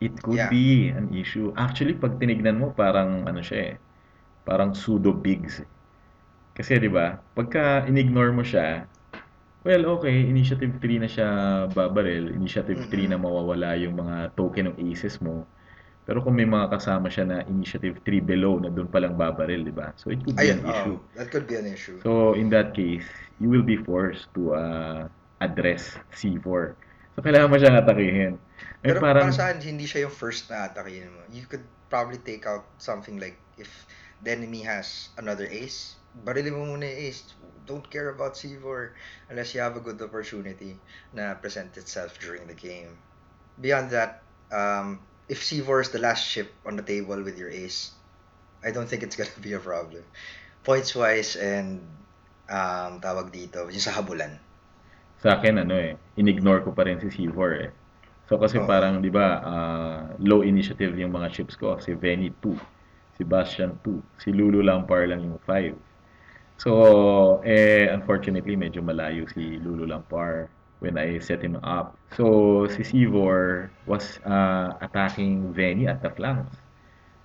It could Yeah. be an issue. Actually, pag tinignan mo, parang ano siya eh. Parang pseudo bigs. eh. Kasi 'di ba? Pagka inignore mo siya, well, okay, initiative 3 na siya babaril, initiative 3 na mawawala yung mga token ng aces mo. Pero kung may mga kasama siya na initiative 3 below na doon pa lang babaril, 'di ba? So it could be Ayun, an issue. oh, that could be an issue. So in that case, you will be forced to uh, address C4. So kailangan mo siyang atakihin. Eh, Pero parang para sa akin, hindi siya yung first na atakin mo. You could probably take out something like if the enemy has another ace, barilin mo muna yung ace. Don't care about C4 unless you have a good opportunity na present itself during the game. Beyond that, um, if C4 is the last ship on the table with your ace, I don't think it's gonna be a problem. Points wise and um, tawag dito, yung sa habulan. sa akin ano eh, inignore ko pa rin si C4 eh. So kasi Oo. parang 'di ba, ah, low initiative yung mga ships ko, si Veni 2, si Bastion 2, si Lulu Lampar lang yung 5. So, eh unfortunately medyo malayo si Lulu Lampar when I set him up. So, si Sivor was ah, attacking Veni at the flanks.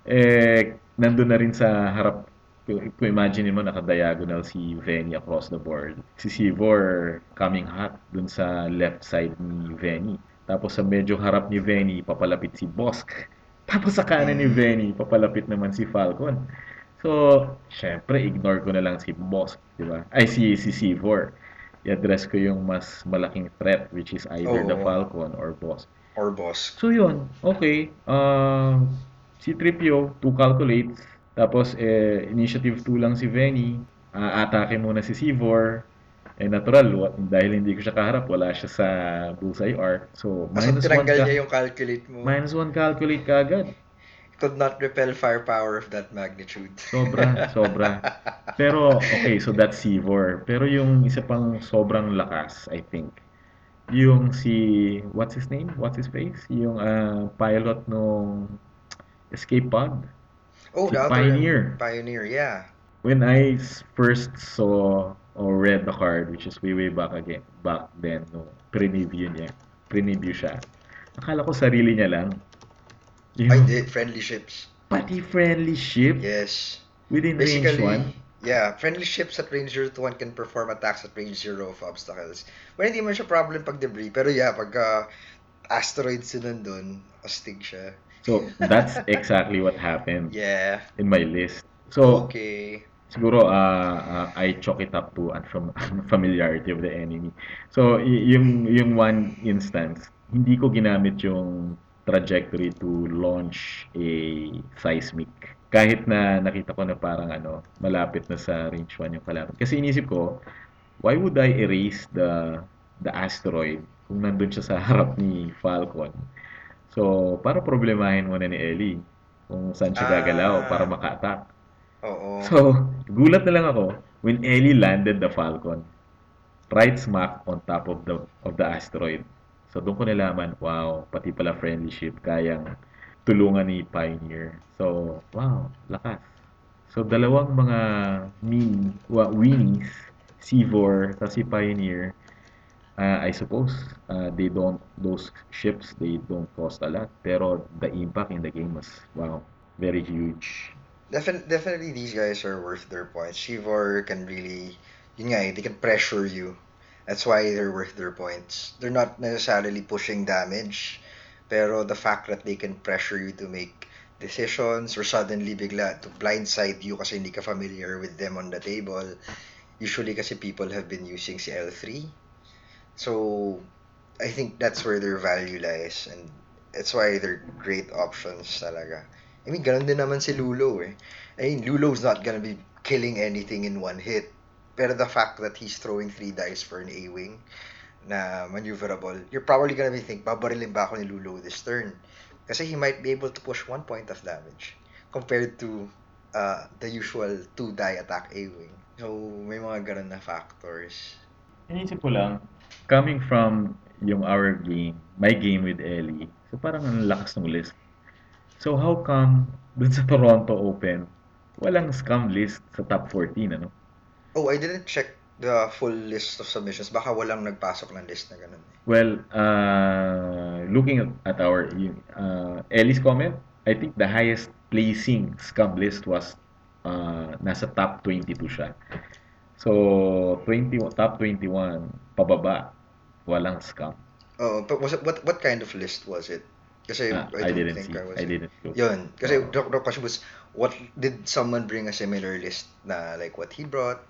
Eh, nandun na rin sa harap, kung kung imagine mo, naka-diagonal si Veni across the board. Si Sivor coming hot dun sa left side ni Veni. Tapos sa medyo harap ni Veni, papalapit si Bosk. Tapos sa kanan ni Veni, papalapit naman si Falcon. So, syempre, ignore ko na lang si Bosk, di ba? Ay, si, si Sivor. I-address ko yung mas malaking threat, which is either the Oo. Falcon or Bosk. Or boss. So yun, okay. Um, si Tripio, 2 calculates. Tapos eh, initiative 2 lang si Veni. Ah, atake muna si Sivor. Eh natural, wa- dahil hindi ko siya kaharap, wala siya sa bullseye arc. So Kasi minus 1 tinanggal ka, niya yung calculate mo. minus 1 calculate ka agad. Could not repel firepower of that magnitude. Sobra, sobra. Pero okay, so that's Sivor. Pero yung isa pang sobrang lakas, I think, yung si, what's his name? What's his face? Yung ah, pilot nung Escape Pod. Oh, Si the other Pioneer. Pioneer, yeah. When I first saw or read the card, which is way way back again, back then, no, pre-review niya, pre-review siya, akala ko sarili niya lang. Ay, Yung di, friendly ships. pati friendly ship Yes. within range Basically, 1. yeah, friendly ships at range 0 to 1 can perform attacks at range 0 of obstacles. Well, hindi man siya problem pag debris, pero yeah, pagka asteroids yun nandun, astig siya. So, that's exactly what happened Yeah. in my list. So, Okay. siguro uh, uh, I chalk it up to unfam- unfamiliarity of the enemy. So, y- yung, yung one instance, hindi ko ginamit yung trajectory to launch a seismic. Kahit na nakita ko na parang ano, malapit na sa range 1 yung kalaban. Kasi inisip ko, why would I erase the the asteroid kung nandun siya sa harap ni Falcon? So, para problemahin muna ni Ellie kung saan siya gagalaw Ah. para maka-attack. Oo. So, gulat na lang ako when Ellie landed the Falcon right smack on top of the of the asteroid. So, doon ko nalaman, wow, pati pala friendly ship kayang tulungan ni Pioneer. So, wow, lakas. So, dalawang mga mini, wa, weenies, Seavor, tapos si Pioneer, uh, I suppose, uh, they don't, those ships, they don't cost a lot. Pero the impact in the game was, wow, very huge. Defin- definitely these guys are worth their points. Shivor can really, yun nga eh, they can pressure you. That's why they're worth their points. They're not necessarily pushing damage, pero the fact that they can pressure you to make decisions or suddenly bigla to blindside you kasi hindi ka familiar with them on the table. Usually kasi people have been using si L3. So, I think that's where their value lies and that's why they're great options talaga. I mean, ganun din naman si Lulo eh. I mean, Lulo's not gonna be killing anything in one hit. Pero the fact that he's throwing three dice for an A-wing na maneuverable, you're probably gonna be think, babarilin ba ako ni Lulo this turn? Kasi he might be able to push one point of damage compared to uh, the usual two die attack A-wing. So, may mga ganun na factors. Inisip ko lang, coming from yung our game, my game with Ellie, so parang ang lakas ng list. So how come dun sa Toronto Open, walang scam list sa top 14, ano? Oh, I didn't check the full list of submissions. Baka walang nagpasok ng list na ganun. Well, uh, looking at, our uh, Ellie's comment, I think the highest placing scam list was uh, nasa top 22 siya. So, 20, top 21, pababa, walang scam. Oh, but was it, what what kind of list was it? Kasi Ah, I I don't didn't think see. I was. I didn't look. Yun. Kasi the, the question was, what did someone bring a similar list na like what he brought?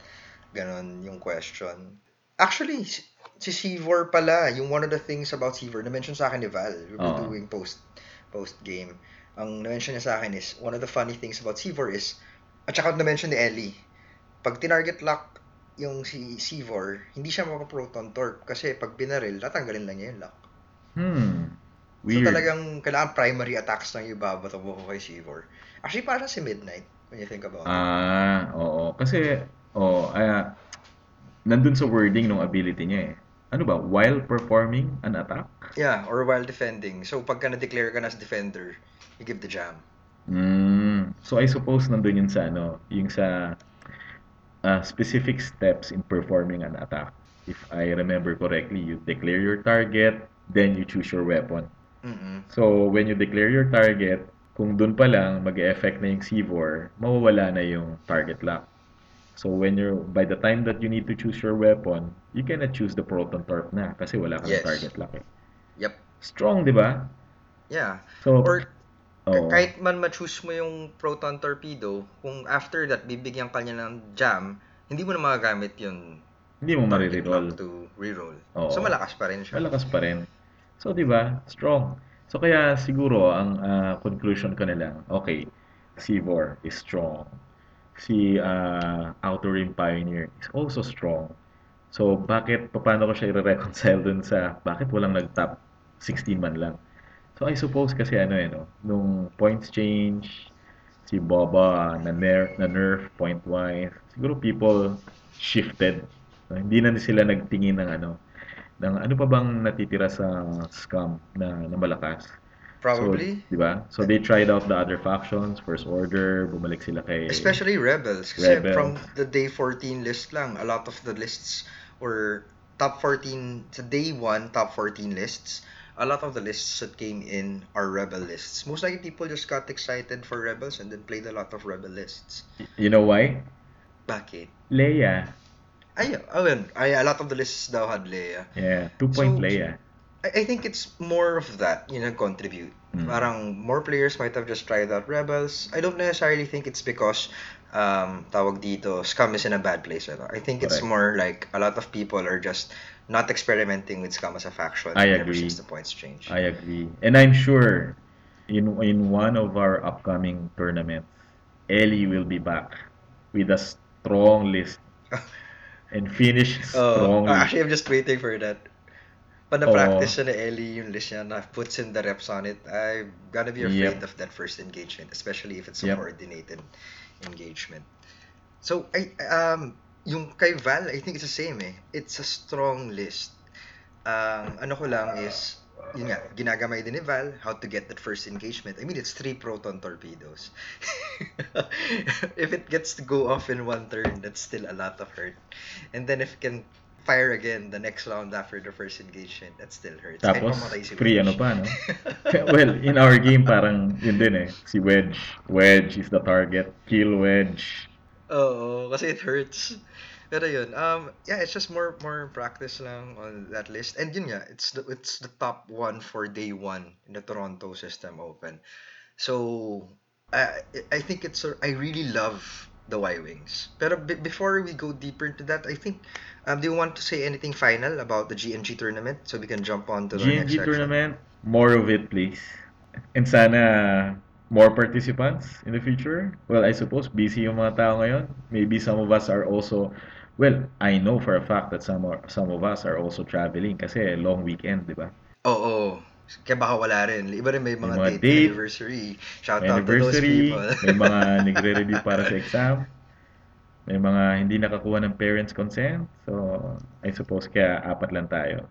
Ganon yung question. Actually, si si Sivor pala, yung one of the things about Sivor, na-mention sa akin ni Val, we were Oo. doing post post game. Ang na-mention niya sa akin is, one of the funny things about Sivor is, at saka na-mention ni Ellie, pag tinarget lock yung si Sivor, hindi siya mapa-proton torp kasi pag binaril, tatanggalin lang niya yung lock. Hmm. So Weird. talagang kailangan primary attacks lang yung babato mo kay Sivor. Actually, parang si Midnight, when you think about it. Ah, oo. Kasi, oh, ah, nandun sa wording ng ability niya eh. ano ba, while performing an attack? Yeah, or while defending. So, pagka na-declare ka na as defender, you give the jam. Mm. So I suppose nandun yun sa ano, yung sa uh, specific steps in performing an attack. If I remember correctly, you declare your target, then you choose your weapon. Mm-mm. So when you declare your target, kung dun pa lang mag-effect na yung C4, mawawala na yung target lock. So when you're by the time that you need to choose your weapon, you cannot choose the proton torp na kasi wala kang Yes. target lock eh. Yep. Strong, 'di ba? Yeah. So Or oo. kahit man ma-choose mo yung proton torpedo, kung after that bibigyan ka niya ng jam, hindi mo na magagamit yun hindi mo marireroll. to reroll. Oo. So malakas pa rin siya. Malakas pa rin. So, di ba? Strong. So, kaya siguro, ang ah, conclusion ko na lang, okay, C4 is strong. Si ah, Outer Rim Pioneer is also strong. So, bakit, paano ko siya i-reconcile dun sa, bakit walang nag-top 16 man lang? So, I suppose kasi ano eh, no? Nung points change, si Boba na, ner na nerf point-wise, siguro people shifted. No? Hindi na sila nagtingin ng ano, ng ano pa bang natitira sa scam na, na malakas. Probably. So, di ba? So they tried out the other factions, First Order, bumalik sila kay Especially Rebels. Kasi Rebels. from the day 14 list lang, a lot of the lists were top 14, sa day 1, top 14 lists. A lot of the lists that came in are Rebel lists. Most likely people just got excited for Rebels and then played a lot of Rebel lists. You know why? Bakit? Leia. Ay, oh yun. Ay, a lot of the lists daw had Leia. Yeah, two-point So, Leia. I, I think it's more of that, you know, contribute. Mm. Parang more players might have just tried out Rebels. I don't necessarily think it's because um, tawag dito, Scum is in a bad place. Ano. I think it's Correct. more like a lot of people are just not experimenting with Scum as a faction I agree. since the points change. I agree. And I'm sure in in one of our upcoming tournaments, Ellie will be back with a strong list and finish strong. Oh, actually, I'm just waiting for that. Pag Oo. na-practice siya ni Ellie yung list niya na puts in the reps on it, I'm gonna be afraid Yep. of that first engagement, especially if it's a Yep. coordinated engagement. So, I, um, yung kay Val, I think it's the same eh. It's a strong list. Ang ano ko lang is, yun nga, ginagamay din ni Val, how to get that first engagement. I mean, it's three proton torpedoes. if it gets to go off in one turn, that's still a lot of hurt. And then if it can fire again the next round after the first engagement, that still hurts. Tapos, si free ano pa, no? well, in our game, parang yun din eh. Si Wedge. Wedge is the target. Kill Wedge. Oo, kasi it hurts. Pero yun, um, yeah, it's just more more practice lang on that list. And yun nga, it's the, it's the top one for day one in the Toronto System Open. So, I I think it's, a- I really love the Y-Wings. Pero be- before we go deeper into that, I think, um, do you want to say anything final about the GNG tournament? So we can jump on to the next GNG section. tournament, more of it, please. And sana more participants in the future. Well, I suppose busy yung mga tao ngayon. Maybe some of us are also, well, I know for a fact that some are, some of us are also traveling kasi long weekend, di ba? Oo. Kaya baka wala rin. Iba rin may mga, mga date, date, anniversary. Shout May out to those anniversary, people. may mga nagre-review para sa exam, may mga hindi nakakuha ng parents' consent. So, I suppose kaya apat lang tayo.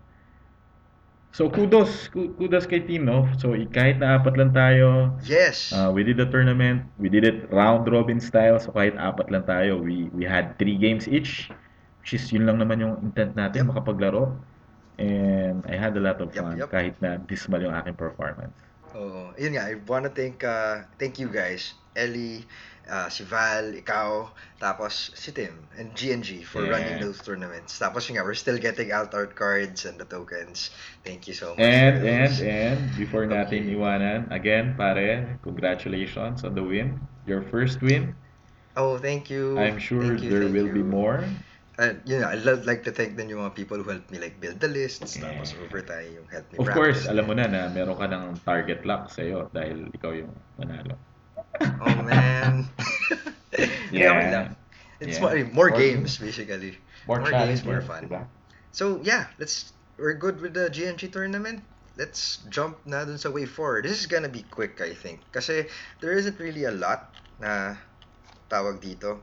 So, kudos, ku- kudos kay team, no? So, kahit na apat lang tayo, yes. uh, we did the tournament, we did it round robin style, so kahit apat lang tayo, we we had three games each, which is yun lang naman yung intent natin, Yep. makapaglaro. And I had a lot of fun yep. kahit na dismal yung aking performance. Oo. Yun nga, I wanna thank, uh, thank you guys. Ellie, uh, si Val, ikaw, tapos si Tim, and GNG for Yeah. running those tournaments. Tapos yun nga, we're still getting out our cards and the tokens. Thank you so much. And and those. and before natin Okay. iwanan, again, pare, congratulations on the win. Your first win. Oh, thank you. I'm sure you, there will be you. more. And nga, I'd love- like to thank din yung mga people who helped me like build the lists, Yeah. tapos over time yung help me Of course, practice. alam mo na na meron ka ng target lock sa'yo dahil ikaw yung manalo. Oh man. Kaya okay lang. It's Yeah. more, more More- games basically. More, More games, more fun. diba? So yeah, let's we're good with the GNG tournament. Let's jump na dun sa way forward. This is gonna be quick, I think. Kasi there isn't really a lot na tawag dito.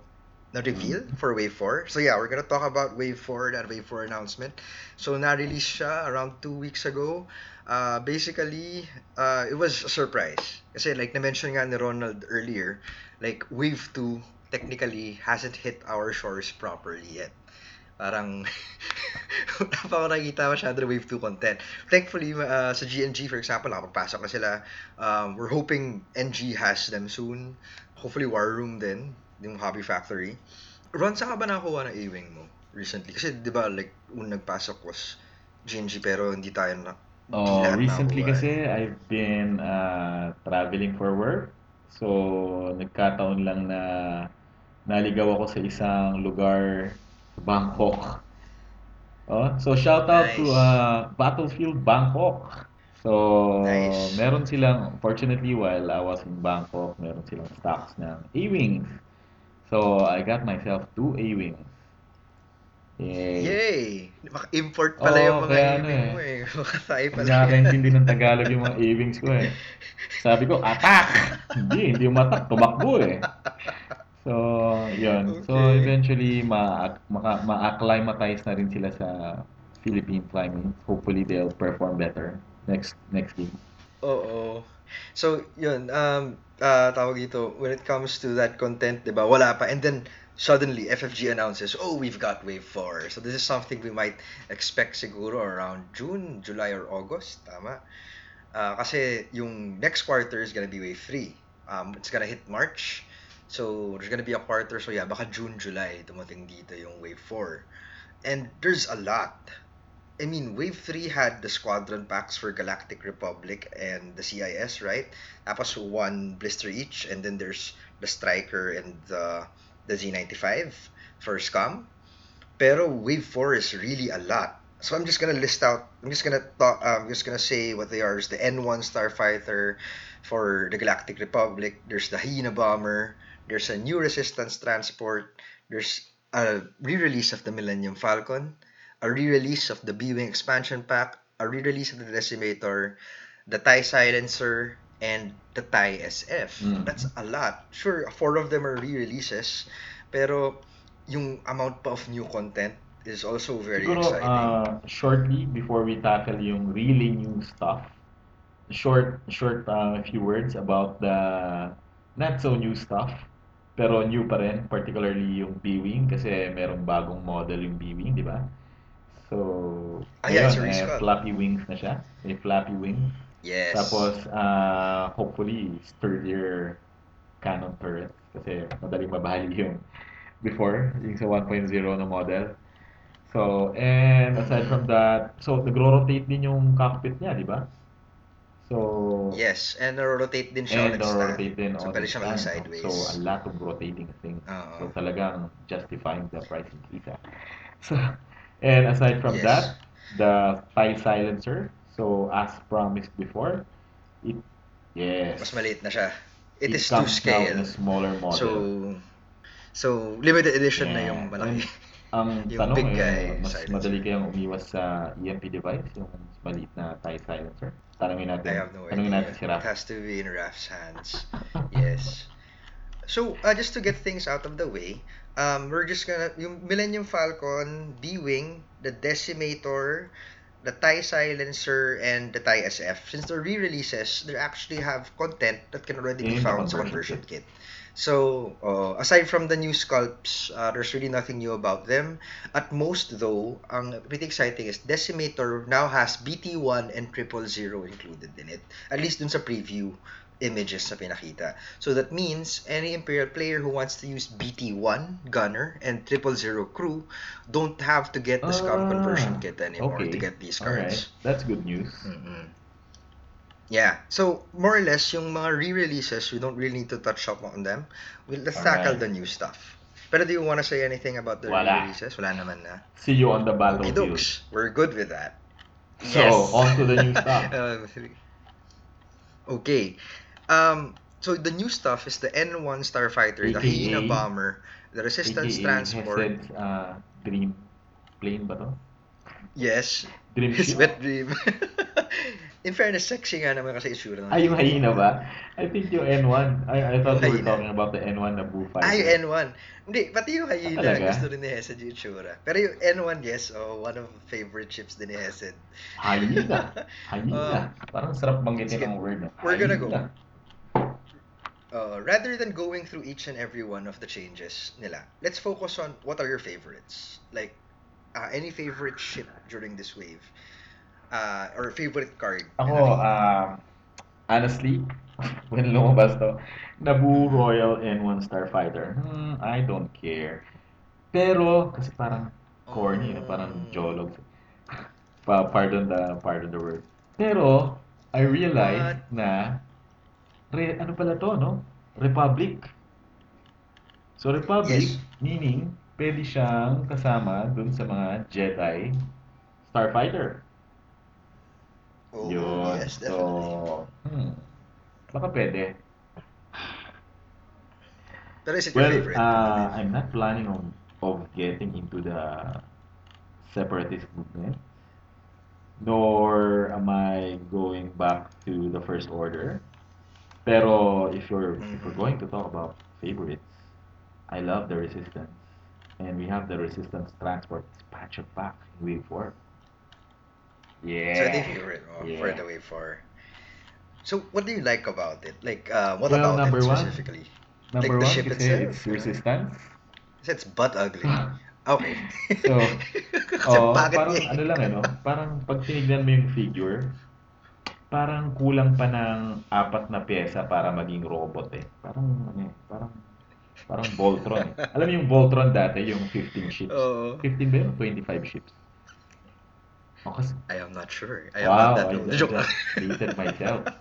na reveal for Wave 4. So yeah, we're gonna talk about Wave 4, that Wave 4 announcement. So na-release siya around two weeks ago. Uh, basically, uh, it was a surprise. Kasi like na-mention nga ni Ronald earlier, like Wave 2 technically hasn't hit our shores properly yet. Parang wala pa ako nakikita masyado Wave 2 content. Thankfully, uh, sa GNG, for example, nakapagpasok na sila. Um, we're hoping NG has them soon. Hopefully, War Room din, yung Hobby Factory. Ron, saan ka ba nakakuha ng A-Wing mo recently? Kasi, di ba, like, unang nagpasok was GNG, pero hindi tayo na, Oh, recently kasi I've been uh, traveling for work. So, nagkataon lang na naligaw ako sa isang lugar Bangkok. Oh, so shout out to Nice. uh, Battlefield Bangkok. So, Nice. meron silang, fortunately while I was in Bangkok, meron silang stocks ng A-Wings. So, I got myself two A-Wings. Yay! Yay! Maka-import pala Oo, yung mga kaya ano A-Wing eh. mo eh. Hindi pala. nakakaintindi ng Tagalog yung mga A-Wings ko eh. Sabi ko, attack! hindi, hindi umatak, tumakbo eh. So, yun. So, Okay. eventually, ma maka- ma-acclimatize na rin sila sa Philippine climate. Hopefully, they'll perform better next next game. Oo. So, yun, um, ah, tawag dito, when it comes to that content, di ba, wala pa. And then, suddenly, FFG announces, oh, we've got Wave 4. So, this is something we might expect siguro around June, July, or August. Tama? Ah, kasi yung next quarter is gonna be Wave 3. Um, it's gonna hit March. So, there's gonna be a quarter. So, yeah, baka June, July, dumating dito yung Wave 4. And there's a lot. I mean, Wave 3 had the squadron packs for Galactic Republic and the CIS, right? Tapos one blister each, and then there's the Striker and the, the Z95 for Scum. Pero Wave 4 is really a lot. So I'm just gonna list out, I'm just gonna talk, uh, I'm just gonna say what they are. There's the N1 Starfighter for the Galactic Republic. There's the Hyena Bomber. There's a new Resistance Transport. There's a re-release of the Millennium Falcon a re-release of the B-Wing expansion pack, a re-release of the Decimator, the TIE Silencer, and the TIE SF. Mm. That's a lot. Sure, four of them are re-releases, pero yung amount pa of new content is also very Siguro, exciting. uh, shortly, before we tackle yung really new stuff, short, short uh, few words about the not so new stuff, pero new pa rin, particularly yung B-Wing, kasi merong bagong model yung B-Wing, di ba? So, Ah, yeah, ayun, eh, flappy wings na siya. May flappy wing. Yes. Tapos, uh, hopefully, sturdier cannon turret. Kasi madaling mabahali yung before, yung sa 1.0 na model. So, and aside from that, so nagro-rotate din yung cockpit niya, di ba? So, yes, and rotate din siya and its stand. rotate din So, pwede siya stand. sideways. So, a lot of rotating things. Oo. So, talagang justifying the price increase. So, and aside from Yes. that, the TIE silencer. So, as promised before, it, yes. Mas maliit na siya. It It is to comes now in a smaller model. So, so limited edition na Yeah. yung malaki. Ang Yung tanong big eh, guy mas silencer. madali kayang umiwas sa EMP device, yung maliit na TIE silencer. Tanungin natin, I have no tanungin idea. natin si Raf. It has to be in Raf's hands. yes. So, uh, just to get things out of the way, um, we're just gonna, yung Millennium Falcon, B-Wing, the Decimator, the TIE Silencer, and the TIE SF, since they're re-releases, they actually have content that can already be In the found sa conversion kit. So, uh, aside from the new sculpts, uh, there's really nothing new about them. At most, though, ang pretty exciting is Decimator now has BT1 and Triple Zero included in it. At least dun sa preview images na pinakita. So that means any Imperial player who wants to use BT1 Gunner and Triple Zero Crew don't have to get the Scum Ah, conversion kit anymore okay. to get these cards. that's good news. Mm-mm. Yeah. So, more or less, yung mga re-releases, we don't really need to touch up on them. We'll, let's tackle Alright. the new stuff. Pero do you want to say anything about the Wala. re-releases? Wala naman na. See you on the Okay, battlefield. dokes. We're good with that. So, Yes. on to the new stuff. Um, okay. Um, so, the new stuff is the N1 Starfighter, the AKA Hyena Bomber, the Resistance AKA Transport. Hesed's, uh, dream plane ba to? Yes. Dream His wet dream. In fairness, sexy nga naman kasi itsura ng Ay, yung hyena ba? I think yung N1. I, I thought we were talking about the N1 na Boo Fighter. Ah, yung N1. Hindi, pati yung hyena, talaga? gusto rin ni Hesed yung itsura. Pero yung N1, yes, oh, one of favorite ships din ni Hesed. Hyena. Hyena. Parang sarap banggitin ang word. no? We're gonna go. Uh, rather than going through each and every one of the changes nila, let's focus on what are your favorites. Like, uh, any favorite ship during this wave? Uh, or favorite card? na Ako, um, honestly, when lumabas to, Naboo Royal N1 Starfighter, hmm, I don't care. Pero, kasi parang corny, no? parang Mm. jolog. Pa pardon the pardon the word. Pero, I realized What? na, re, ano pala to, no? Republic. So, Republic, Yes. meaning, pwede siyang kasama dun sa mga Jedi Starfighter. Oh, Yun. yes, definitely. So, hmm. Baka pwede. Pero is it your Well, favorite? uh, I'm not planning on of getting into the separatist movement, nor am I going back to the First Order. Pero if you're if we're going to talk about favorites, I love the Resistance, and we have the Resistance Transport Expansion Pack in Wave Four. Yeah. So the favorite oh, for the way for. So what do you like about it? Like uh, what Well, about it number one. Number Like the one, ship kasi itself, it's yeah. Resistance. Kasi it's butt ugly. Okay. So, Oo, parang eh. ano lang eh, no? Parang pag tinignan mo yung figure, parang kulang pa ng apat na pyesa para maging robot eh. Parang ano eh, parang parang Voltron. eh. Alam mo yung Voltron dati, yung 15 ships. Oo. 15 ba yun? 25 ships. O kasi, I am not sure. I am wow, not that I old. just Joke lang. dated myself.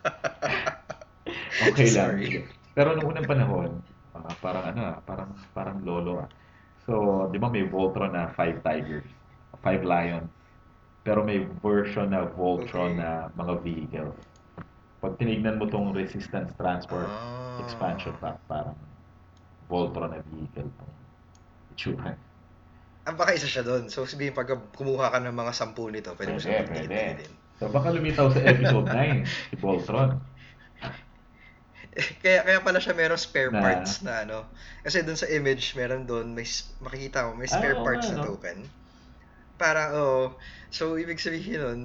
Okay lang. Sorry. Pero nung unang panahon, ah, parang ano ah, parang parang lolo ah. So, 'di ba may Voltron na five tigers, five lions. Pero may version na Voltron Okay. na mga vehicles. Pag tinignan mo tong Resistance Transport Ah. expansion pack, parang Voltron na vehicle tong itsura. Ang baka isa siya doon. So sabihin pag kumuha ka ng mga sampu nito, pwede mo Pwede, siya pwede. magdikit-dikitin. So, baka lumitaw sa episode 9, si Voltron. kaya kaya pala siya merong spare Na- parts na ano. Kasi doon sa image, meron doon may makikita mo may Ah, spare oo parts nga, na no? Para oh, so ibig sabihin nun,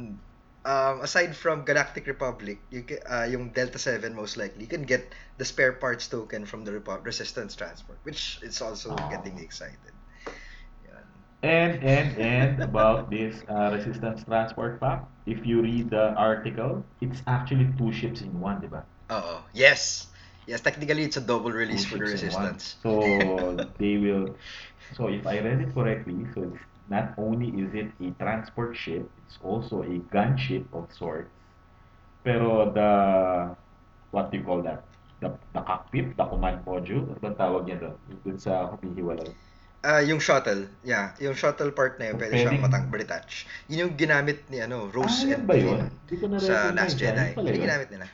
um, aside from Galactic Republic, you ca- uh, yung Delta 7 most likely, you can get the spare parts token from the Repo- Resistance Transport, which is also Oh. getting me excited. Yan. And and and about this uh, resistance transport pack, if you read the article, it's actually two ships in one, di ba? Oo. Yes. Yes, technically it's a double Two release for the ships in one. Resistance. So they will. So if I read it correctly, so it's not only is it a transport ship, it's also a gunship of sorts. Pero the what do you call that? The, the cockpit, the command module, ano bang tawag niya doon? Yung Dun sa humihiwalay. Ah, yung shuttle. Yeah, yung shuttle part na yun, pwede siyang Pwedeng- matang detach. Yun yung ginamit ni ano, Rose Ah, and ba yun? Finn Hindi ko sa Last. Jedi. Yun yung yun. ginamit nila.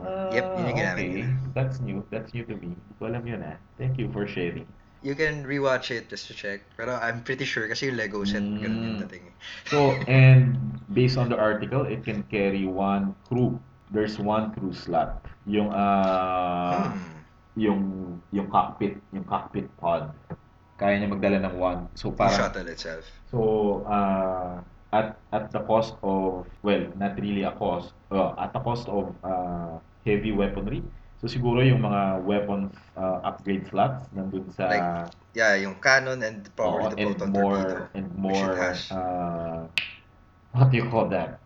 Ah, Yep, yun yung ginamit okay. nila. That's new. That's new to me. Hindi ko alam yun ah. Thank you for sharing. You can rewatch it just to check. Pero I'm pretty sure kasi yung Lego set, ganun yung Mm. dating. eh. So, and based on the article, it can carry one crew. There's one crew slot. Yung ah Hmm. yung yung cockpit, yung cockpit pod. Kaya niya magdala ng one. So parang shuttle itself. so ah at at the cost of well, not really a cost. uh, at the cost of ah, heavy weaponry. So siguro yung mga weapons ah, upgrade slots nandun sa Like, Yeah, yung cannon and probably Oo, the and proton more torpedo. and more uh, what do you call that?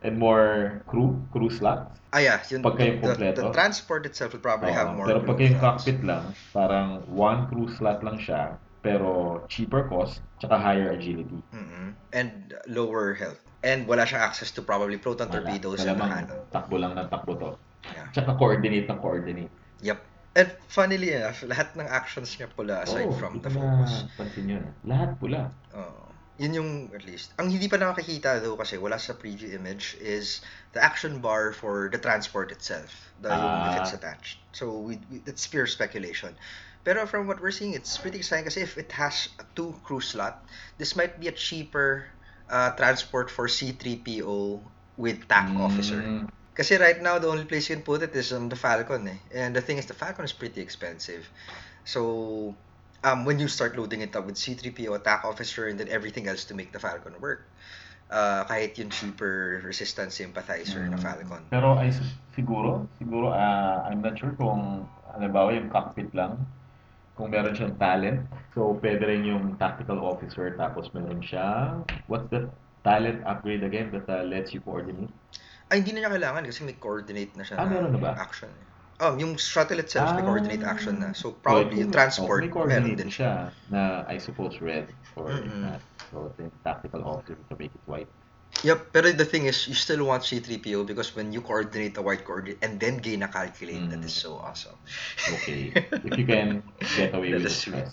And more crew crew slots. Ah, yeah. Yung, pagka yung the, kompleto. the transport itself will probably Oo, have more pero pagka yung cockpit lang, parang one crew slot lang siya, pero cheaper cost, tsaka higher agility. Mhm. And lower health. And wala siyang access to probably proton Wala. torpedoes and Malamang cannon. takbo lang ng takbo to. Yeah. Tsaka coordinate ng coordinate. Yep. And funnily enough, lahat ng actions niya pula aside Oh, from the focus. napansin yun. Lahat pula. Oo. yun yung at least. Ang hindi pa nakakita though kasi wala sa preview image is the action bar for the transport itself. The yung if Ah. it's attached. So we, we it's pure speculation. Pero from what we're seeing, it's pretty exciting kasi if it has a two crew slot, this might be a cheaper uh, transport for C3PO with TAC officer. Kasi right now, the only place you can put it is on the Falcon eh. And the thing is, the Falcon is pretty expensive. So, um, when you start loading it up with C-3PO, attack officer, and then everything else to make the Falcon work, uh, kahit yung cheaper resistance sympathizer na Mm. Falcon. Pero ay siguro, siguro ah, I'm not sure kung halimbawa yung cockpit lang, kung meron siyang talent. So pwede rin yung tactical officer tapos meron siya what's the talent upgrade again that uh, lets you coordinate? Ay, hindi na niya kailangan kasi may coordinate na siya Ah, na meron na ba? action. Um, yung shuttle itself may Ah. coordinate action na. Oh, So, probably yung transport, may meron din siya na I suppose red or if Mm-mm. not. So the tactical officer to make it white. Yep, pero the thing is, you still want C-3PO because when you coordinate a white coordinate and then gain a calculate, that Mm. is so awesome. Okay. if you can get away with That the stress.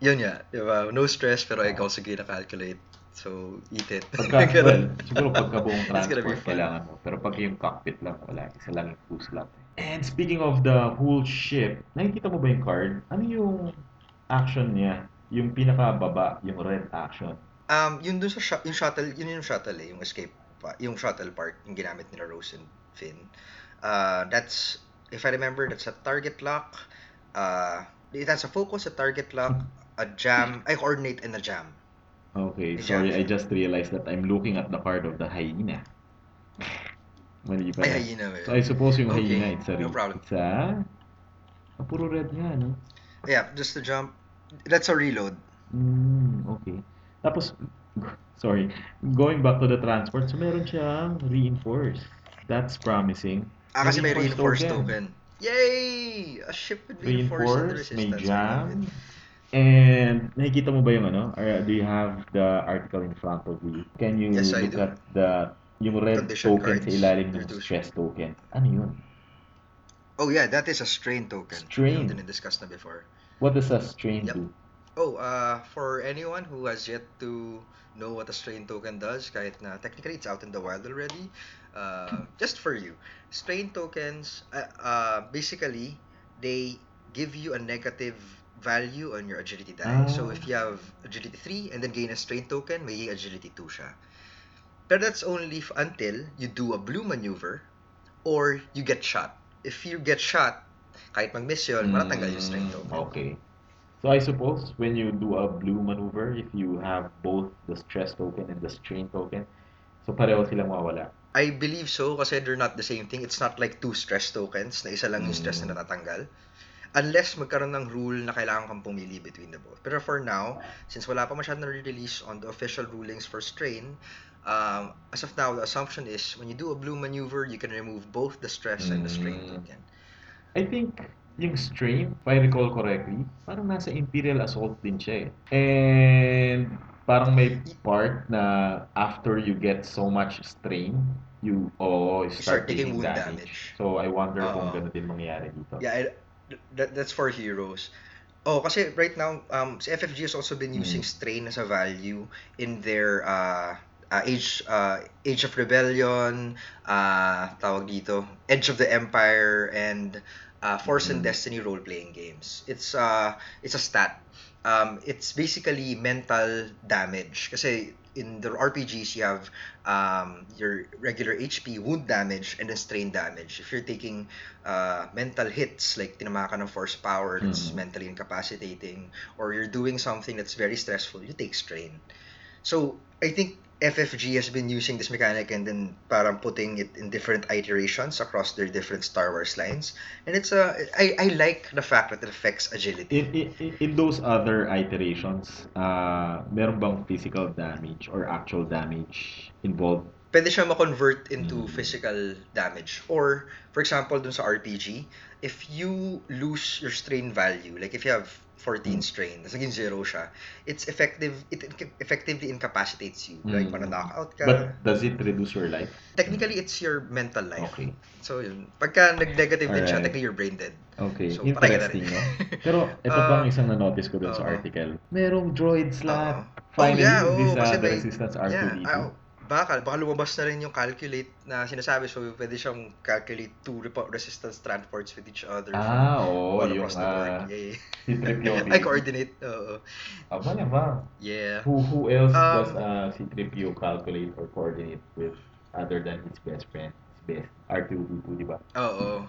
Yun nga, di ba? No stress, pero I also gain a calculate. So, eat it. Pagka, well, siguro pagka buong transport kailangan mo. Pero pag yung cockpit lang, wala. Isa lang yung fuselage. And speaking of the whole ship, nakikita mo ba yung card? Ano yung action niya? Yung pinakababa, yung red action. Um, yun dun sa sh- yung shuttle, yun yung shuttle eh, yung escape, pa- yung shuttle part, yung ginamit nila Rose and Finn. Uh, that's, if I remember, that's a target lock, uh, that's a focus, a target lock, a jam, ay, coordinate and a jam. Okay, sorry, I just realized that I'm looking at the part of the hyena. Mali pala. Ay, hyena ba yun? So I suppose yung Okay, hyena, it's a, no re- problem. it's a, ah, puro red nga, no? Yeah, just the jump. That's a reload. Mm, okay. Tapos, sorry, going back to the transport, so meron siyang reinforced. That's promising. Ah, kasi may reinforced token. Yay! A ship with reinforced, Reinforced, and may resistance. I love jam. it. And nakikita mo ba yung ano? Or do you have the article in front of you? Can you Yes, look at the yung red Condition token sa ilalim ng stress token? Ano yun? Oh yeah, that is a strain token. Strain. Yung discuss na before. What does a strain Yep. do? Oh, uh, for anyone who has yet to know what a strain token does, kahit na technically it's out in the wild already, uh, just for you, strain tokens, uh, uh, basically, they give you a negative value on your agility die. So Ah. if you have agility 3 and then gain a strain token, may agility 2 siya. But that's only f- until you do a blue maneuver or you get shot. If you get shot, kahit mag-miss yun, matatanggal yung strain Mm, token. Okay. So I suppose when you do a blue maneuver, if you have both the stress token and the strain token, so pareho silang mawawala. I believe so kasi they're not the same thing. It's not like two stress tokens na isa lang yung stress Mm. na natatanggal. Unless magkaroon ng rule na kailangan kang pumili between the both. Pero for now, since wala pa masyadong release on the official rulings for strain, um, as of now, the assumption is when you do a blue maneuver, you can remove both the stress and the strain Mm. token. I think yung strain, if I recall correctly, parang nasa Imperial Assault din siya eh. And parang may part na after you get so much strain, you oh, you start start, taking taking wound damage. damage. So I wonder kung Oo. gano'n din mangyayari dito. Yeah, I- that, that's for heroes. Oh, kasi right now, um, si FFG has also been using Mm. strain as a value in their uh, uh, Age uh, Age of Rebellion, uh, tawag dito, Edge of the Empire, and uh, Force and Mm. Destiny role-playing games. It's uh, it's a stat. Um, it's basically mental damage. Kasi in the RPGs, you have um, your regular HP, wound damage, and then strain damage. If you're taking uh, mental hits, like tinama ka ng force power that's Mhm. mentally incapacitating, or you're doing something that's very stressful, you take strain. So, I think FFG has been using this mechanic and then parang putting it in different iterations across their different Star Wars lines. And it's a, I, I like the fact that it affects agility. In, in, in those other iterations, uh, meron bang physical damage or actual damage involved? pwede siya ma-convert into Mm. physical damage. Or, for example, dun sa RPG, if you lose your strain value, like if you have 14 Mm. strain, tapos naging zero siya, it's effective, it effectively incapacitates you. Like, Mm. mana-knockout ka. But does it reduce your life? technically, it's your mental life. Okay. So, yun. Pagka nag-negative din siya, Alright. technically you're brain dead. Okay, So, interesting, no? Pero ito Uh, pang isang na-notice ko dun sa oo. article. Merong droid slot. Oo. Finally, oh, yeah, this oo, uh, kasi the may- Resistance Yeah, R2D2. Baka, baka lumabas na rin yung calculate na sinasabi. So, pwede siyang calculate two resistance transports with each other. Ah, oo, all yung across the board. uh, Yay. si Tripio. I coordinate. Oo. Aba naman. Yeah. Who, who else Um, does uh, C-3PO calculate or coordinate with? other than his best friend, his best R2D2, di ba? Oo.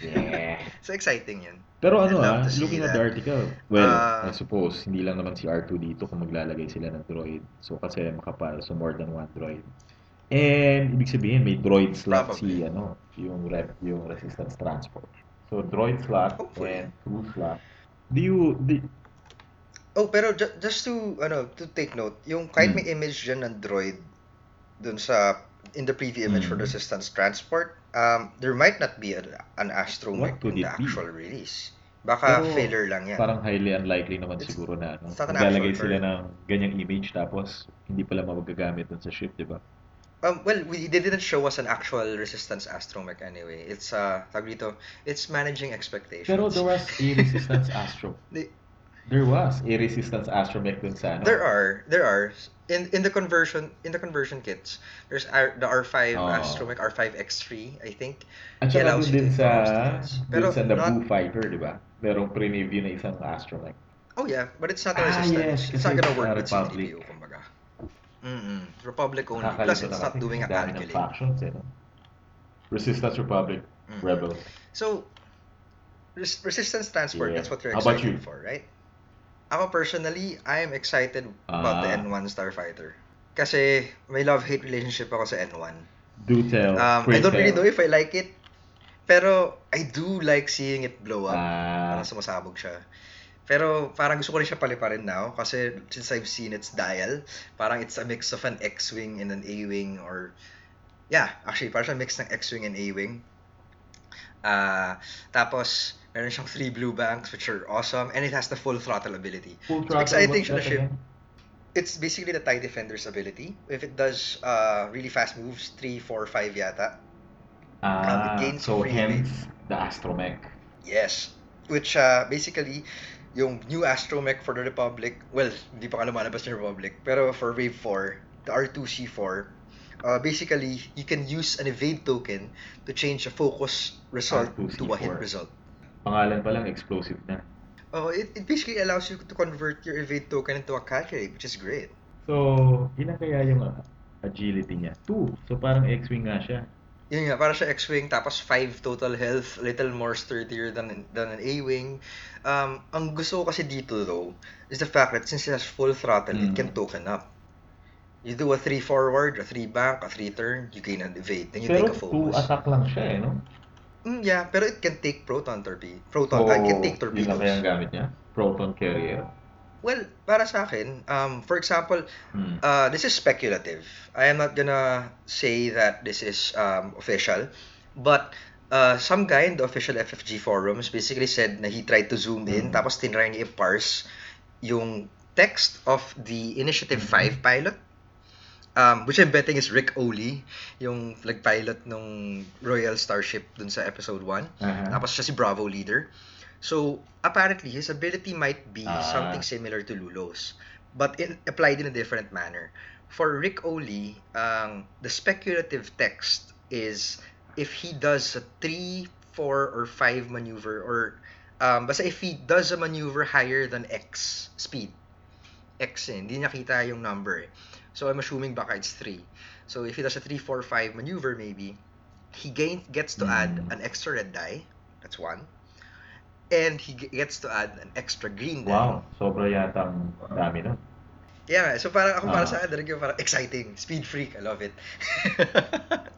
Yeah. So exciting yun. Pero ano ah, looking at the article, well, Ah. I suppose, hindi lang naman si R2 dito kung maglalagay sila ng droid. So, kasi makapal, so more than one droid. And, ibig sabihin, may droid slot Probably. si, ano, yung rep, yung resistance transport. So, droid slot Hopefully. and crew slot. Do you, do, Oh, pero ju- just to ano, to take note, yung kahit Hmm. may image dyan ng droid dun sa in the preview image for Hmm. resistance transport, um, there might not be a, an astromech in the it be? actual release. Baka Pero, failure lang yan. parang highly unlikely naman It's- siguro na, ano, maglalagay actual sila ng ganyang image tapos hindi pala magagamit dun sa ship, di ba? Um, well, we, they didn't show us an actual resistance astromech anyway. It's uh, tawag dito, it's managing expectations. Pero there was a resistance astro. They- There was a resistance astromech dun sa, ano, There are, there are in in the conversion in the conversion kits. There's R, the R5 Oh. Astromech R5 X3, I think. At saka allows doon din sa. Pero sa The not- Blue Fighter, di ba? Merong preview na isang astromech. Oh yeah, but it's not a Ah, resistance. yes, it's not gonna work with. CDPO, kumbaga. Mm-mm. Republic only. Nakakalito Plus, it's not doing a calculate. factions, eh, no? Resistance Republic, Mm. Rebels. So, res- resistance transport, Yeah. that's what you're excited you? for, right? Ako personally, I am excited about the Ah. N1 Starfighter. Kasi may love-hate relationship ako sa N1. Do tell. Um, I don't really tell. know if I like it, pero I do like seeing it blow up. Ah, Parang sumasabog siya. Pero parang gusto ko rin siya paliparin now kasi since I've seen its dial, parang it's a mix of an X-Wing and an A-Wing or yeah, actually parang siya mix ng X-Wing and A-Wing. Ah, tapos meron siyang three blue banks which are awesome and it has the full throttle ability. full So throttle, exciting siya na ship. again? It's basically the TIE Defender's ability. If it does uh, really fast moves, 3, 4, 5 yata. Ah, gains so free hence the astromech. Yes. Which uh, basically, yung new astromech for the Republic, well, hindi pa ka lumalabas ng Republic, pero for Wave 4, the R2C4, uh, basically, you can use an evade token to change a focus result to a hit R2C4. result. Pangalan pa lang, explosive na. Oh, it, it basically allows you to convert your evade token into a calculate, which is great. So, ilan kaya yung uh, agility niya? Two. So, parang X-Wing nga siya. Yun nga, para siya X-Wing, tapos 5 total health, little more sturdier than, than an A-Wing. Um, ang gusto ko kasi dito though, is the fact that since it has full throttle, it Mm. can token up. You do a 3 forward, a 3 back, a 3 turn, you gain an evade, then you Pero take a two focus. attack lang siya eh, no? Mm, yeah, pero it can take proton torpedo. Proton, So, uh, it can take yun lang kaya ang torpedoes. gamit niya? Proton carrier. Well, para sa akin, um, for example, Hmm. Uh, this is speculative. I am not gonna say that this is um, official, but uh, some guy in the official FFG forums basically said na he tried to zoom in, Mm. tapos tinry niya i-parse yung text of the Initiative Mhm. 5 pilot, um, which I'm betting is Rick Oley, yung nag-pilot nung Royal Starship dun sa episode 1. Aha. Tapos siya si Bravo leader. So, apparently, his ability might be Ah. something similar to Lulo's, but in, applied in a different manner. For Rick Oli, um, the speculative text is if he does a 3, 4, or 5 maneuver, or um, basta if he does a maneuver higher than X speed, X eh, hindi niya kita yung number eh. So I'm assuming baka it's 3. So if he does a 3, 4, 5 maneuver maybe, he gain, gets to add Mm. an extra red die. That's one. And he gets to add an extra green die. Wow, sobra yata ang dami nun. Yeah, so parang ako para Ah. sa akin, talagang parang exciting. Speed freak, I love it.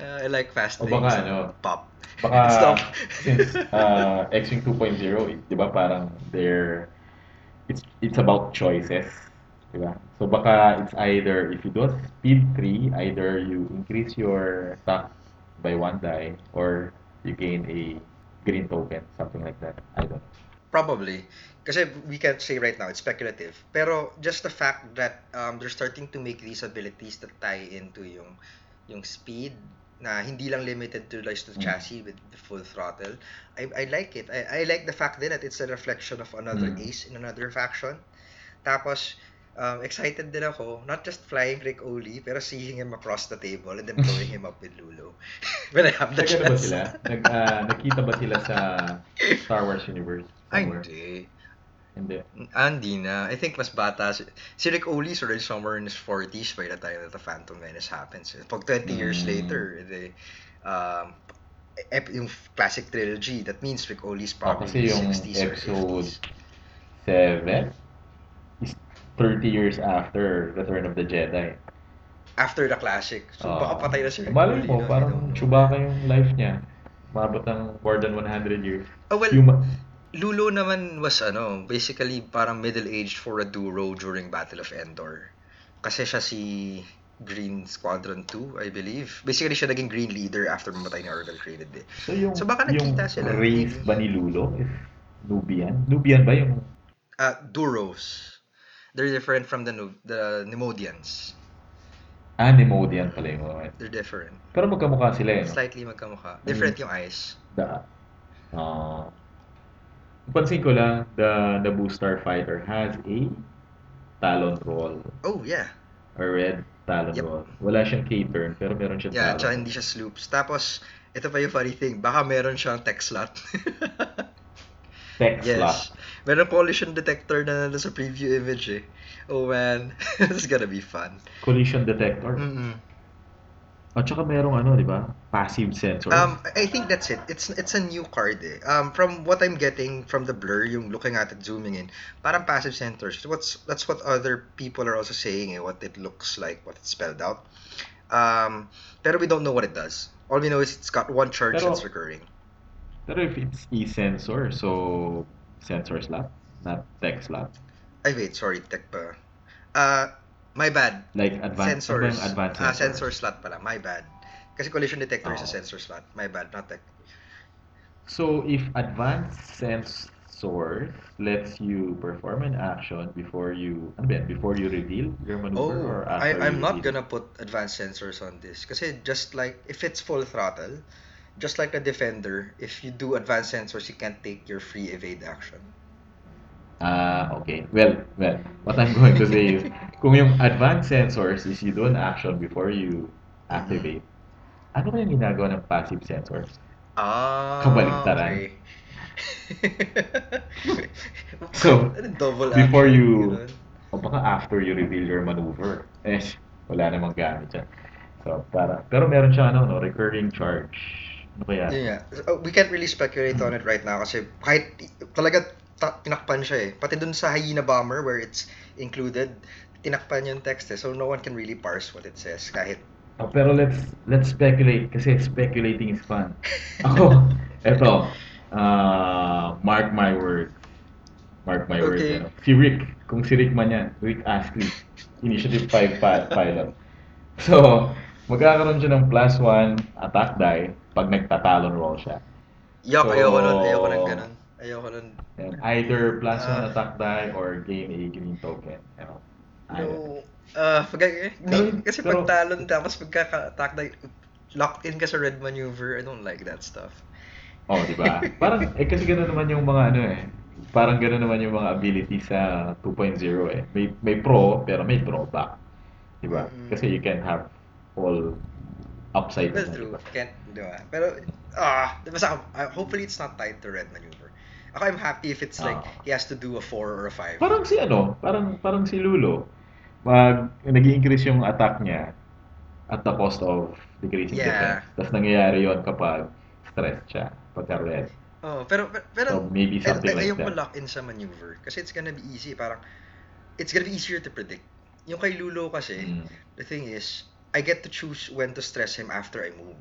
Uh, I like fast O things. baka ano, Pop. Baka Stop. since uh, X-Wing 2.0, eh, 'di ba, parang they're it's it's about choices, 'di ba? So baka it's either if you do a speed 3, either you increase your attack by one die or you gain a green token, something like that. I don't know. Probably. Kasi we can't say right now, it's speculative. Pero just the fact that um, they're starting to make these abilities that tie into yung yung speed na hindi lang limited to like the Mm. chassis with the full throttle. I, I like it. I, I like the fact din that it's a reflection of another Mm. ace in another faction. Tapos, um, excited din ako, not just flying Rick Oli, pero seeing him across the table and then blowing him up with Lulu. When I have the Nagkano ba chance. sila? Nag, ah, nakita ba sila sa Star Wars universe? Ay, somewhere? hindi. Hindi. Ah, hindi na. I think mas bata. Si, si Rick Olis already somewhere in his 40s by the time that the Phantom Menace happens. Pag 20 years Mm. later, the, um, ep- yung classic trilogy, that means Rick Olis probably kasi yung 60s or episode 50s. 7 is 30 years after Return of the Jedi. After the classic. So, Ah. baka patay na si Rick Malay mo, parang. Chewbacca yung life niya. Mabot ng more than 100 years. Oh, well, Huma- Lulo naman was ano, basically parang middle-aged for a Duro during Battle of Endor. Kasi siya si Green Squadron 2, I believe. Basically, siya naging Green Leader after mamatay ni Orville Created eh. So yung, So, baka yung nakita sila. race Maybe. ba ni Lulo is Nubian? Nubian ba yung Uh, Duros. They're different from the the Nemodians. Animodian pala yung mga. They're different. Pero magkamukha sila eh. No? Slightly magkamukha. Different yung eyes. The, uh, pansin ko lang, the Naboo Starfighter has a talon roll. Oh, yeah. A red talon Yep. roll. Wala siyang K-turn, pero meron siyang Yeah, talon. tsaka hindi siya sloops. Tapos, ito pa yung funny thing, baka meron siyang tech slot. Slot. yes. Meron collision detector na nandun sa preview image eh. Oh man, this is gonna be fun. Collision detector. Mm-mm. At saka merong ano, di ba? Passive sensor. Um, I I think that's it. It's it's a new card eh. Um, from what I'm getting from the blur, yung looking at it, zooming in, parang passive sensors. What's that's what other people are also saying eh, what it looks like, what it's spelled out. Um, pero we don't know what it does. All we know is it's got one charge Pero- that's recurring. Pero if it's e-sensor, so sensor slot, not tech slot. Ay wait, sorry, tech pa. Uh, my bad. Like advanced, Sensors. advanced Ah, sensor. sensor slot pala. My bad. Kasi collision detector is a Oo. sensor slot. My bad, not tech. So if advanced sensor lets you perform an action before you, ano ba? Before you reveal your maneuver Oh, or after I, I'm not reveal? gonna put advanced sensors on this. Kasi just like, if it's full throttle, just like the Defender, if you do advanced sensors, you can't take your free evade action. Ah, okay. Well, well, what I'm going to say is, kung yung advanced sensors is you do an action before you activate, ano kaya ginagawa ng passive sensors? Ah, Kabaligtaran. okay. So, double before action, you- ganun. O baka after you reveal your maneuver, eh, wala namang gamit yan. So, para, pero meron siyang ano, no, recurring charge. Ano kaya? Yun nga. Uh, We can't really speculate on it right now kasi kahit talaga ta- tinakpan siya eh. Pati dun sa Hyena Bomber where it's included, tinakpan yung text eh. So no one can really parse what it says kahit Oh, pero let's let's speculate kasi speculating is fun. Ako, eto, uh, mark my word. Mark my word. Okay. Ano. Si Rick, kung si Rick man yan, Rick Astley, Initiative 5 pa- pilot. So, magkakaroon siya ng plus 1 attack die pag nagtatalon roll siya. Yuck, So- ayoko nun, ayoko nun ganun. Ayoko nun. And either plus 1 Ah. attack die or gain a green token. You know. No. Uh, pag, eh, Pero- kasi pero- pag talon tapos pagka-attack na locked in ka sa red maneuver, I don't like that stuff. Oh, di ba? Parang, eh kasi gano'n naman yung mga ano eh. Parang gano'n naman yung mga ability sa 2.0 eh. May, may pro, pero may drawback. Di ba? Mm. Kasi you can have all upside Well, true. di ba? Can't, di ba? Pero, ah, basta, uh, hopefully it's not tied to red maneuver. Ako, I'm happy if it's like, Ah. he has to do a 4 or a 5. Parang si ano, parang parang si Lulo. Mag, nag-increase yung attack niya at the cost of decreasing Yeah. defense. Tapos nangyayari yon kapag stressed siya, pagka red. Oh, pero, pero, pero So, maybe ay- something ay- like ayoko that. lock in sa maneuver. Kasi it's gonna be easy. Parang, it's gonna be easier to predict. Yung kay Lulo kasi, Mm. the thing is, I get to choose when to stress him after I move.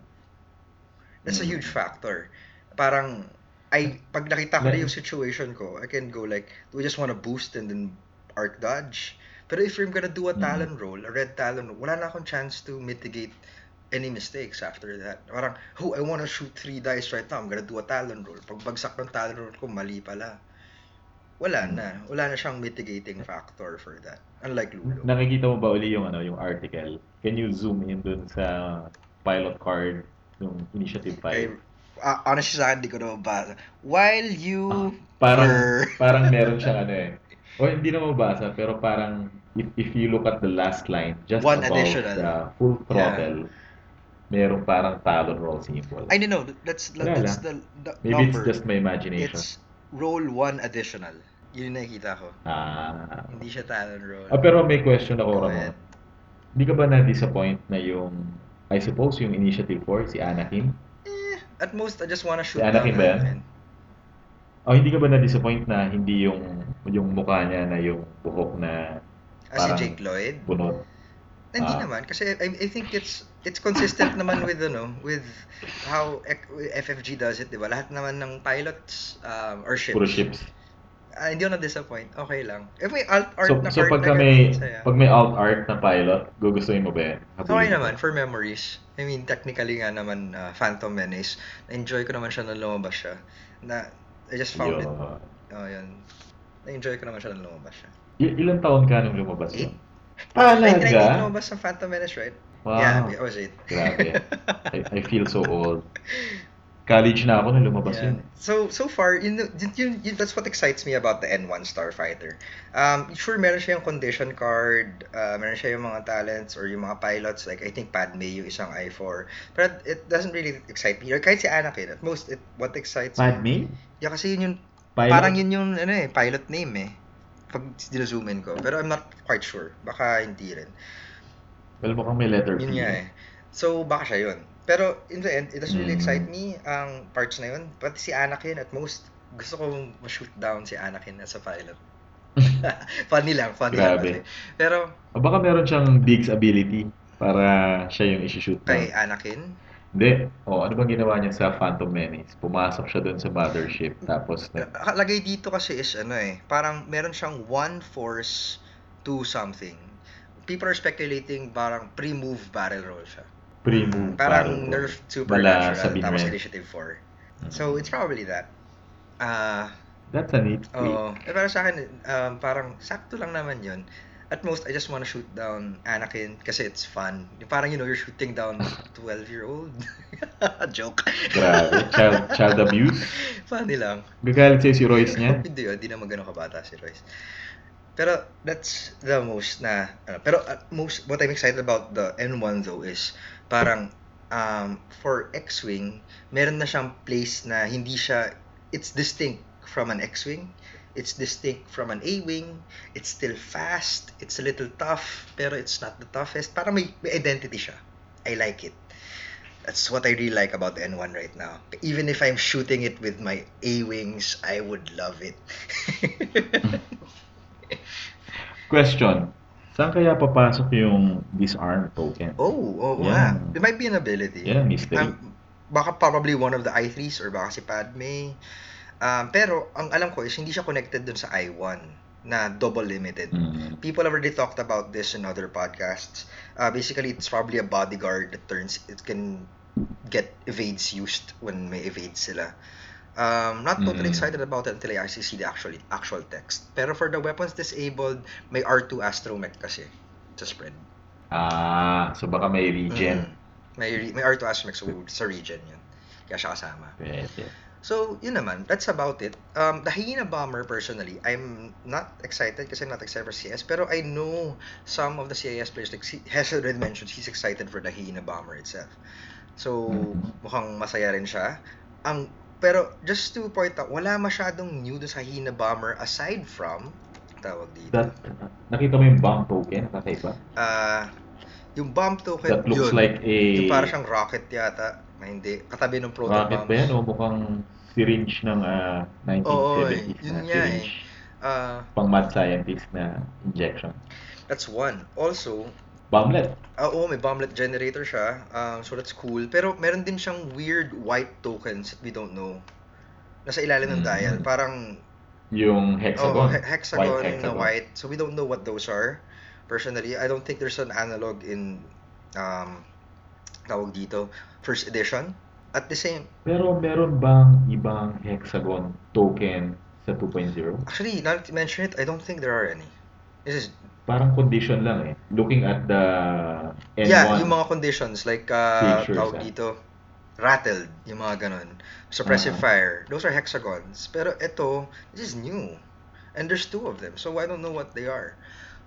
That's a Mm. huge factor. Parang, I, pag nakita ko na yung situation ko, I can go like, do I just want to boost and then arc dodge? Pero if I'm gonna do a Mm. talon roll, a red talon wala na akong chance to mitigate any mistakes after that. Parang, oh, I want to shoot three dice right now. I'm gonna do a talon roll. Pag bagsak ng talon roll ko, mali pala. Wala Mm. na. Wala na siyang mitigating factor for that. Unlike Lulo. Nakikita mo ba uli yung ano, yung article? Can you zoom in dun sa pilot card yung Initiative 5? I, uh, honestly sa akin, di ko na mabasa. While you parang were... parang meron siyang ano eh. O hindi na mabasa pero parang if, if you look at the last line just One above additional. the full throttle, merong parang talon roll symbol. I don't know. That's, Wala that's lang. the, the Maybe number. it's just my imagination. It's roll one additional. Yun yung nakikita ko. Ah. Hindi siya Talon Roll. Ah, pero may question ako, Ramon. Hindi ka ba na-disappoint na yung, I suppose, yung Initiative 4, si Anakin? Eh, at most, I just wanna shoot Anakin down ba yan? Anakin. O hindi ka ba na-disappoint na hindi yung yung mukha niya na yung buhok na Ah, si Parang- Jake Lloyd? bunot? Hindi Ah. naman kasi I, I think it's it's consistent naman with ano with how FFG does it, 'di ba? Lahat naman ng pilots um, or ships. Puro ships. Ah, hindi ako na-disappoint. Okay lang. If may alt art So, na so pagka na may, ganun, pag may alt art na pilot, gugustuhin mo ba yan? Okay Habulin mo naman, for memories. I mean, technically nga naman, uh, Phantom Menace, na-enjoy ko naman siya nung lumabas siya. Na, I just found it, Yun. oh, yun. Na-enjoy ko naman siya nung lumabas siya. Il- ilang taon ka nung lumabas yun? Talaga? 1998 lumabas sa Phantom Menace, right? Wow. Yeah, I was eight. Grabe. I, I feel so old. College na ako nung lumabas Yeah. yun. So so far, yun, yun, yun, yun- that's what excites me about the N1 Starfighter. Um, sure, meron siya yung condition card, uh, meron siya yung mga talents or yung mga pilots, like I think Padme yung isang I4. But it doesn't really excite me. Or kahit si Anakin, at most, it, what excites me. Padme? Yeah, kasi yun yung, Pilot? parang yun yung ano eh, pilot name eh. Pag zoom in ko. Pero I'm not quite sure. Baka hindi rin. Well, mukhang may letter P. Yun nga eh. So, baka siya yun. Pero, in the end, it doesn't really Mm. excite me ang parts na yun. Pati si Anakin, at most, gusto ko ma-shoot down si Anakin as a pilot. funny lang, funny lang Grabe. kasi. Pero, O baka meron siyang Diggs ability para siya yung isi-shoot kay down. Anakin, Hindi. O, ano bang ginawa niya sa Phantom Menace? Pumasok siya doon sa mothership. Tapos, na, nakalagay dito kasi is ano eh, parang meron siyang one force to something. People are speculating parang pre-move barrel roll siya. Pre-move. Parang barrel roll. nerf supernatural tapos initiative 4. Mm. So, it's probably that. Ah, That's a neat tweet. Oo. Eh, pero sa akin, um, parang sakto lang naman yun. At most, I just wanna shoot down Anakin kasi it's fun. Parang, you know, you're shooting down 12-year-old. Joke. Grabe. Child, child abuse. Funny lang. Gagalit sa'yo si Royce niya. Hindi yun, hindi naman ganun kabata si Royce. Pero that's the most na, ano, pero uh, most, what I'm excited about the N1 though is, parang, um, for X-Wing, meron na siyang place na hindi siya, it's distinct from an X-Wing, it's distinct from an A-Wing, it's still fast, it's a little tough, pero it's not the toughest. Parang may, may identity siya. I like it. That's what I really like about the N1 right now. Even if I'm shooting it with my A-Wings, I would love it. Question. Saan kaya papasok yung disarm token? oh, oh, Yeah. nga. It might be an ability. Yan, mystery. Um, baka probably one of the i3s or baka si Padme. Um, pero, ang alam ko is hindi siya connected dun sa i1 na double limited. Mm. People have already talked about this in other podcasts. Uh, basically, it's probably a bodyguard that turns, it can get evades used when may evade sila. Um, not totally Mm. excited about it until I actually see the actual actual text. Pero for the weapons disabled, may R2 astromech kasi sa spread. Ah, so baka may regen. Mm. May, may R2 astromech so sa region yun. Kaya siya kasama. Pwede. So, yun naman. That's about it. Um, the Hyena Bomber, personally, I'm not excited kasi I'm not excited for CS. Pero I know some of the CIS players, like si- Hes already mentioned, he's excited for the Hyena Bomber itself. So, Mhm. mukhang masaya rin siya. Ang, pero, just to point out, wala masyadong new sa Hyena Bomber aside from, tawag dito, That, nakita mo yung bomb token? Kakaiba? ah, yung bomb token, That looks yun. like a... Yung para siyang rocket yata. Na hindi. Katabi ng proton Rocket bomb. ba yan? O mukhang syringe ng ah, 1970s Oo, eh. na Yun nga eh. syringe. Ah, Pang mad scientist na injection. that's one. Also, Bomblet. Ah, oo, may bomblet generator siya. Um, so that's cool. Pero meron din siyang weird white tokens that we don't know. Nasa ilalim ng Mm. dial. Parang, Yung oh, hexagon. he- hexagon, White na hexagon. white. So we don't know what those are. Personally, I don't think there's an analog in, um, tawag dito, first edition. At the same, Pero meron bang ibang hexagon token sa 2.0? actually, now that you mention it, I don't think there are any. This is, Parang condition lang eh. Looking at the N1. yeah, yung mga conditions, like, uh, Features, tawag dito, rattled, yung mga ganun. Suppressive Ah. fire. Those are hexagons. Pero ito, this is new. And there's two of them. So I don't know what they are.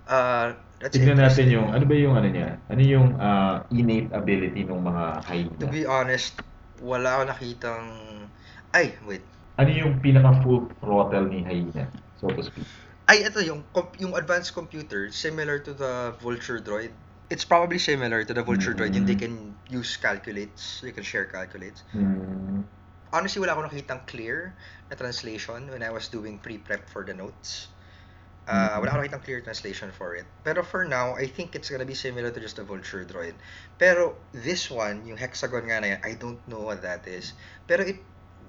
Uh, that's Tignan natin yung, ano ba yung ano niya? Ano yung ah, innate ability ng mga hyena? To be honest, wala ako nakitang... Ay, wait. Ano yung pinaka full throttle ni hyena? so to speak. Ay, ito, yung, yung advanced computer, similar to the Vulture Droid. It's probably similar to the Vulture Droid, yung they Mm. can use calculates, they can share calculates. Hmm. Honestly, wala akong nakitang clear na translation when I was doing pre-prep for the notes. Uh, Mhm. Wala akong nakitang clear translation for it. Pero for now, I think it's gonna be similar to just the Vulture Droid. Pero this one, yung hexagon nga na yan, I don't know what that is. Pero it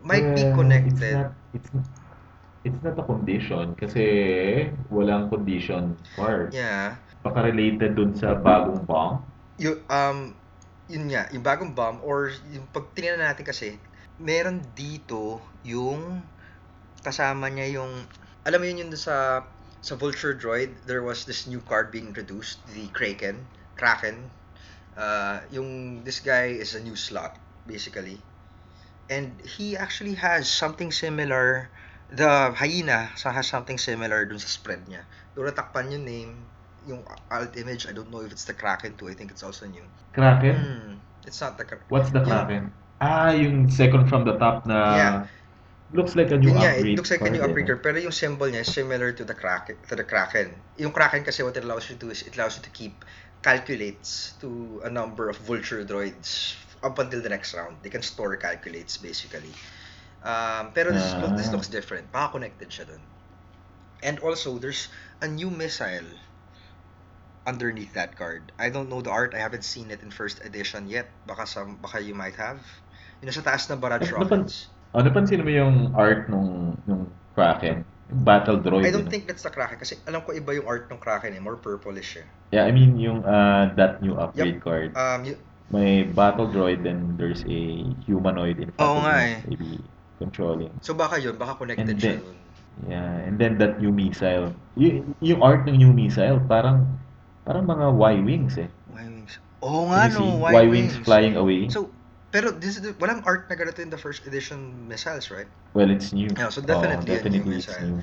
might be Well, connected. It's not, it's, it's not a condition kasi walang condition part. Yeah. Baka related dun sa bagong bomb. Yung, um, yun nga, yung bagong bomb, or yung pag tinignan natin kasi, meron dito yung kasama niya yung, alam mo yun yung sa, sa Vulture Droid, there was this new card being introduced, the Kraken, Kraken. Uh, yung, this guy is a new slot, basically. And he actually has something similar, the hyena so has something similar dun sa spread niya. Doon natakpan yung name, yung alt image, I don't know if it's the Kraken too, I think it's also new. Kraken? Hmm, it's not the Kraken. What's the Kraken? Ah, yung second from the top na Yeah. looks like a new Yun nga, upgrade. it looks like a new card, eh, upgrade card, pero yung symbol niya is similar to the Kraken, to the Kraken. Yung Kraken kasi what it allows you to do is it allows you to keep calculates to a number of vulture droids up until the next round. They can store calculates basically. Um, pero this, look, this looks different. Baka connected siya dun. And also, there's a new missile underneath that card. I don't know the art. I haven't seen it in first edition yet. Baka some, baka you might have. Yung nasa taas na barrage napan- rockets. Oh, napansin mo yung art nung, nung Kraken? Yung Battle Droid. I don't ano? think that's the Kraken kasi alam ko iba yung art ng Kraken eh, more purplish eh. Yeah, I mean yung uh, that new upgrade card. Um, y- May Battle Droid and there's a humanoid in front Oo of nga eh. maybe controlling. so baka yun, baka connected And siya then- dun. Yeah, and then that new missile. Y- yung art ng new missile, parang parang mga Y-wings eh. Y-wings. Oo Can nga no, Y-wings. Y-wings flying away? So, pero this is walang art na ganito in the first edition missiles, right? well, it's new. Yeah, so Oo, definitely a new definitely it's missile. new.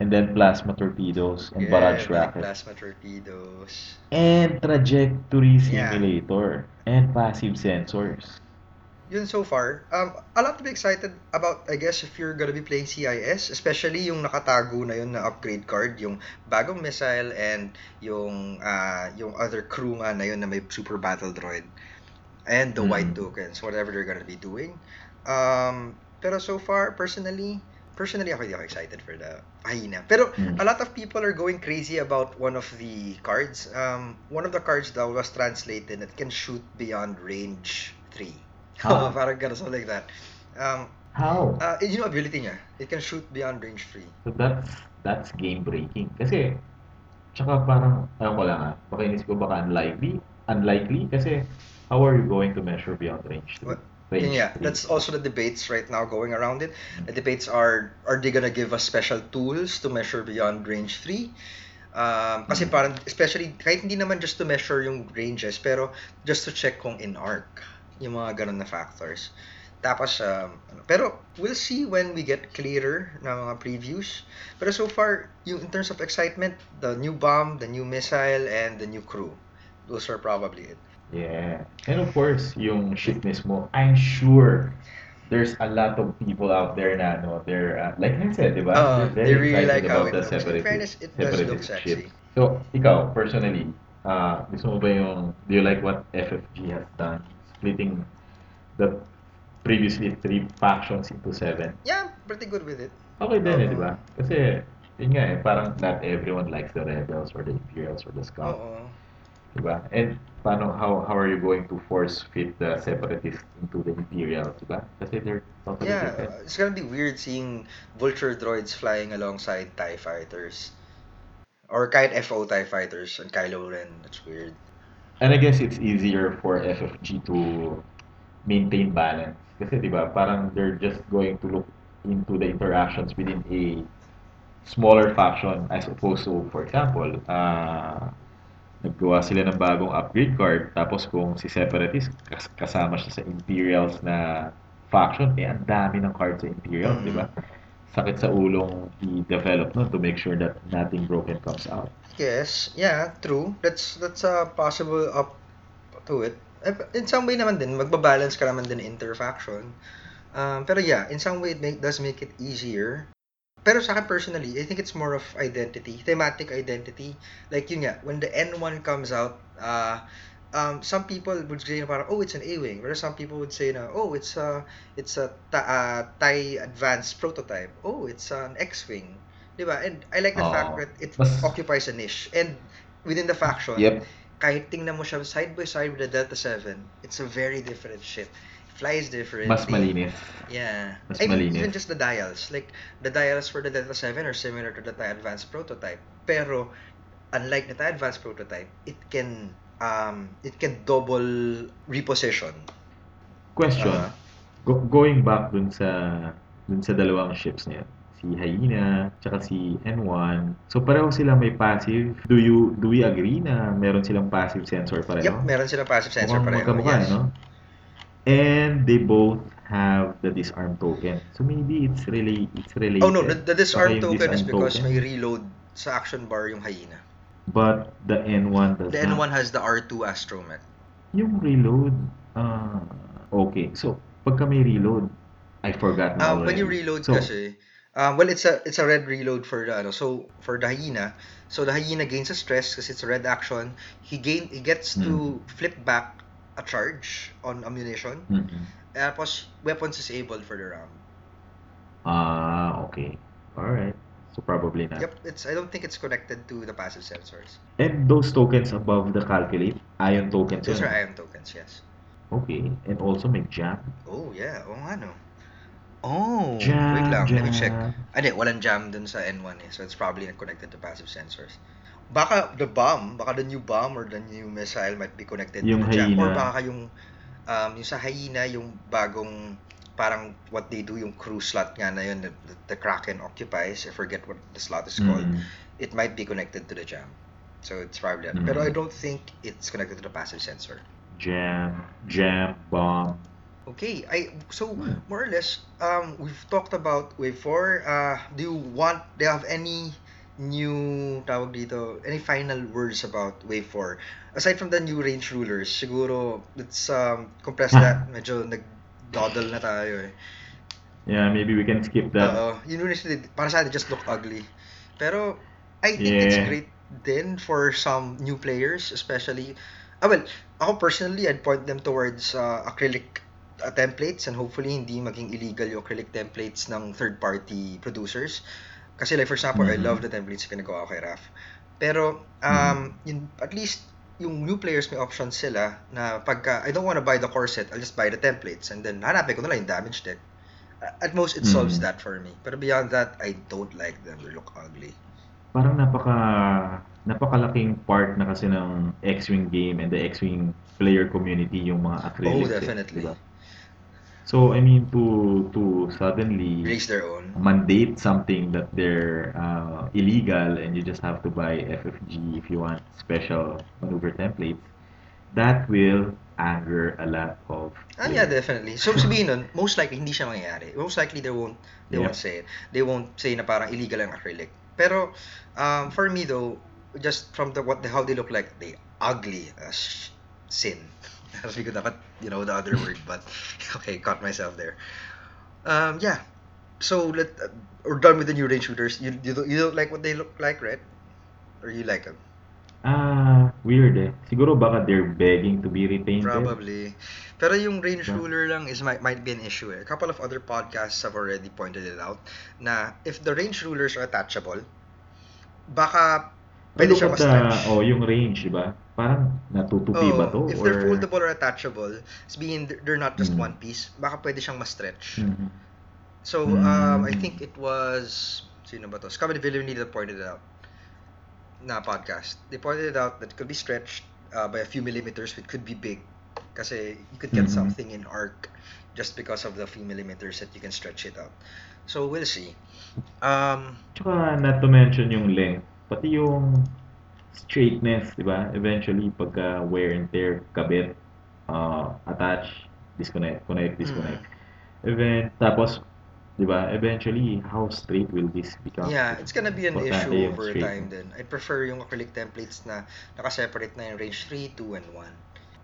And then plasma torpedoes and Yeah, barrage rockets. plasma torpedoes. And trajectory Yeah. simulator. And passive sensors. Yun so far. Um, a lot to be excited about, I guess, if you're gonna be playing CIS, especially yung nakatago na yun na upgrade card, yung bagong missile and yung uh, yung other crew nga na yun na may super battle droid. And the Mm. white tokens, whatever they're gonna be doing. Um, pero so far, personally, personally ako hindi ako excited for the hyena. Pero Mm. a lot of people are going crazy about one of the cards. Um, one of the cards that was translated that can shoot beyond range 3. Huh? Parang ganun, something like that. Um, How? uh, yun yung ability niya. It can shoot beyond range 3. So that's that's game breaking. Kasi tsaka parang ayaw ko lang ah. Baka inis ko baka unlikely. Unlikely kasi how are you going to measure beyond range? What- Range Yun, yeah, three. that's also the debates right now going around it. The debates are, are they gonna give us special tools to measure beyond range 3? Um, kasi Mm. parang, especially, kahit hindi naman just to measure yung ranges, pero just to check kung in arc, yung mga ganun na factors. Tapos, um, ano, pero we'll see when we get clearer na mga previews. Pero so far, yung in terms of excitement, the new bomb, the new missile, and the new crew. Those are probably it. Yeah. And of course, yung ship mismo, I'm sure there's a lot of people out there na no, they're uh, like I said, di ba? Uh, They're they very really excited like how about the. In fairness, it does look separatist sexy. ship. So, ikaw, personally, uh, gusto mo ba yung, do you like what FFG has done? Splitting the previously three factions into seven. Yeah, pretty good with it. Okay din eh, Oo. di ba? Kasi, yun nga eh, parang not everyone likes the rebels or the imperials or the scouts. Oo. Di ba? And paano, how, how are you going to force fit the separatists into the imperials, di ba? Kasi they're totally Yeah, different. uh, it's gonna be weird seeing vulture droids flying alongside TIE fighters. Or kahit FO TIE fighters and Kylo Ren. That's weird. And I guess it's easier for FFG to maintain balance. Kasi di ba, parang they're just going to look into the interactions within a smaller faction as opposed to, for example, uh, naggawa sila ng bagong upgrade card tapos kung si Separatist kas- kasama siya sa Imperials na faction, eh ang dami ng cards sa Imperials, di ba? Sakit sa ulong i-develop nun to make sure that nothing broken comes out. Yes, yeah, true. That's that's a possible up to it. Eh, In some way naman din, magbabalance ka naman din interfaction. Um, pero yeah, in some way it make, does make it easier Pero sa akin personally, I think it's more of identity, thematic identity. Like yun nga, when the N1 comes out, uh, um, some people would say na parang, oh, it's an A-wing. Whereas some people would say na, oh, it's a, it's a ta- uh, TIE advanced prototype. Oh, it's an X-wing. Diba? And I like the Oo. fact that it occupies a niche. And within the faction, Yep. kahit tingnan mo siya side by side with the Delta 7, it's a very different ship. Flies different. Mas malinis. Yeah. Mas I mean, malinis. even just the dials. Like, the dials for the Delta 7 are similar to the TIE Advanced prototype. Pero, unlike the TIE Advanced prototype, it can um it can double reposition. Question. Uh-huh. Go- going back dun sa dun sa dalawang ships yun. Si Hyena, tsaka si N1. So pareho sila may passive. Do you do we agree na meron silang passive sensor pareho? Yep, meron silang passive sensor Mukhang pareho. magkamukha, yes. no? And they both have the disarm token. So maybe it's really it's related. Oh no, the, the disarm token is disarm because token. may reload sa action bar yung hyena. But the N1 does The not. N1 has the R2 astromech. Yung reload, ah, okay. So, pagka may reload, I forgot na Um, when you reload So, kasi, um, well, it's a it's a red reload for the ano. So for the hyena, so the hyena gains a stress because it's a red action. He gain he gets to flip back a charge on ammunition. mhm. Tapos weapons disabled for the round. Ah, okay. Alright. So, probably not. Yep, it's I don't think it's connected to the passive sensors. And those tokens above the calculate, ion tokens Those yun. are ion tokens, yes. Okay. And also may jam. Oh yeah, oh nga no. Oh, Jam, wait lang, let me check. jam. Ah, di, walang jam dun sa N1 eh. So it's probably not connected to passive sensors. Baka the bomb, baka the new bomb or the new missile might be connected Yung to the jam. Or baka yung, um, yung sa hyena, yung bagong, parang what they do, yung crew slot nga na yun, the, the Kraken occupies, I forget what the slot is called, Mm. it might be connected to the jam. So it's probably that. Pero Mm. I don't think it's connected to the passive sensor. Jam, jam, bomb. Okay, I so more or less, um, we've talked about Wave 4. Uh, do you want, do you have any new, tawag dito, any final words about Wave 4? Aside from the new range rulers, siguro, let's um, compress that. Medyo nag-dawdle na tayo eh. Yeah, maybe we can skip that. Oo, yun reason, para sa atin, just look ugly. Pero, I think it's Yeah. great din for some new players, especially, ah well, ako personally, I'd point them towards uh, acrylic uh, templates and hopefully hindi maging illegal yung acrylic templates ng third-party producers. Kasi like for example, I Mhm. love the templates na pinagawa ko kay Raf. Pero, um, yun, at least, yung new players may options sila na pagka, I don't wanna buy the core set, I'll just buy the templates and then hanapin ko na lang yung damage deck. At most, it solves Mhm. that for me. Pero beyond that, I don't like them. They look ugly. Parang napaka napakalaking part na kasi ng X-Wing game and the X-Wing player community yung mga acrylics. Oh, eh, definitely. diba? So, I mean, to to suddenly Raise their own. mandate something that they're uh, illegal and you just have to buy FFG if you want special maneuver templates, that will anger a lot of Ah, yeah, players. definitely. So, sabihin nun, most likely, hindi siya mangyayari. Most likely, they won't, they Yep. won't say it. They won't say na parang illegal ang acrylic. Pero, um, for me though, just from the, what, the, how they look like, they ugly as sin. Sabi ko dapat, you know, the other word, but, okay, caught myself there. Um, yeah. So, let, uh, we're done with the new range shooters. You, you, don't, you don't like what they look like, right? Or you like them? Ah, weird eh. Siguro baka they're begging to be repainted. Probably. Pero yung range Yeah. ruler lang is might, might be an issue eh. A couple of other podcasts have already pointed it out na if the range rulers are attachable, baka pwede siya at the, ma-stretch. oh, yung range, di ba? Parang natutupi ba to? Oh, if they're Or- foldable or attachable, it's being they're not just Mm. one piece, baka pwede siyang ma-stretch. Mhm. So, um, I Mm. think it was, sino ba to? Scum and Villainy that pointed it out na podcast. They pointed it out that it could be stretched uh, by a few millimeters, it could be big. Kasi you could get Mhm. something in arc just because of the few millimeters that you can stretch it out. So, we'll see. Um, Tsaka not to mention yung length, pati yung straightness, di ba? Eventually, pagka wear and tear, kabit, uh, attach, disconnect, connect, disconnect. Even, tapos, di ba? Eventually, how straight will this become? yeah, it's gonna be an Importante issue over time din. I prefer yung acrylic templates na nakaseparate na yung range 3, 2, and 1.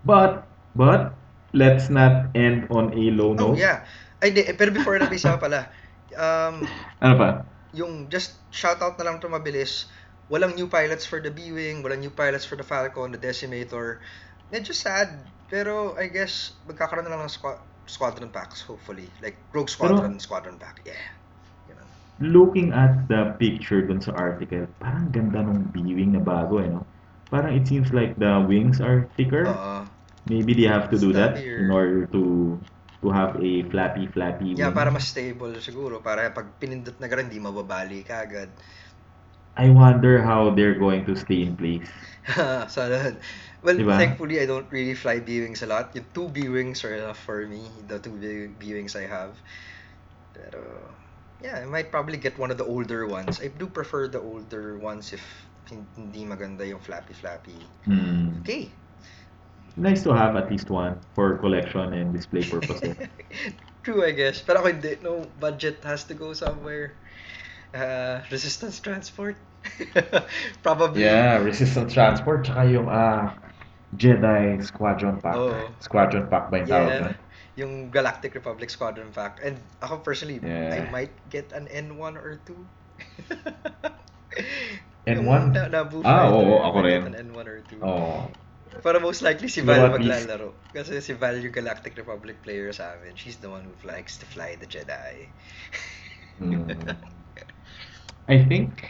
But, but, let's not end on a low Oh, note. yeah. Ay, di, eh, pero before na isa pala, um, Ano pa? yung just shout out na lang to mabilis. Walang new pilots for the B-Wing, walang new pilots for the Falcon, the Decimator. Medyo sad, pero I guess magkakaroon na lang ng squa- squadron packs, hopefully. Like Rogue Squadron, Squadron pack. Yeah. Ganun. Looking at the picture dun sa article, parang ganda nung B-wing na bago eh, no? Parang it seems like the wings are thicker. Oo. Maybe they have to do that in order to to have a flappy flappy Yeah, wing. para mas stable siguro. Para pag pinindot na gano'n, hindi mababali kagad. I wonder how they're going to stay in place. Sana. Well, Diba? thankfully, I don't really fly B-Wings a lot. Yung two B-Wings are enough for me. The two B-Wings I have. Pero, yeah, I might probably get one of the older ones. I do prefer the older ones if hin- hindi maganda yung flappy-flappy. Hmm. Okay. Nice to have at least one for collection and display purposes. True, I guess. Pero ako hindi. No, budget has to go somewhere. Uh, resistance transport. probably. yeah, Resistance Transport, tsaka yung ah, Jedi Squadron Pack. Oo. Squadron Pack ba yung tawag Yeah, nun? yung Galactic Republic Squadron pack. And ako personally, Yeah. I might get an N1 or 2. N1? Na, Ah, fighter, oo, ako I might rin. An N1 or 2. Oh. Para most likely si Val least- maglalaro. Kasi si Val yung Galactic Republic player sa amin. She's the one who likes to fly the Jedi. Hmm. I think,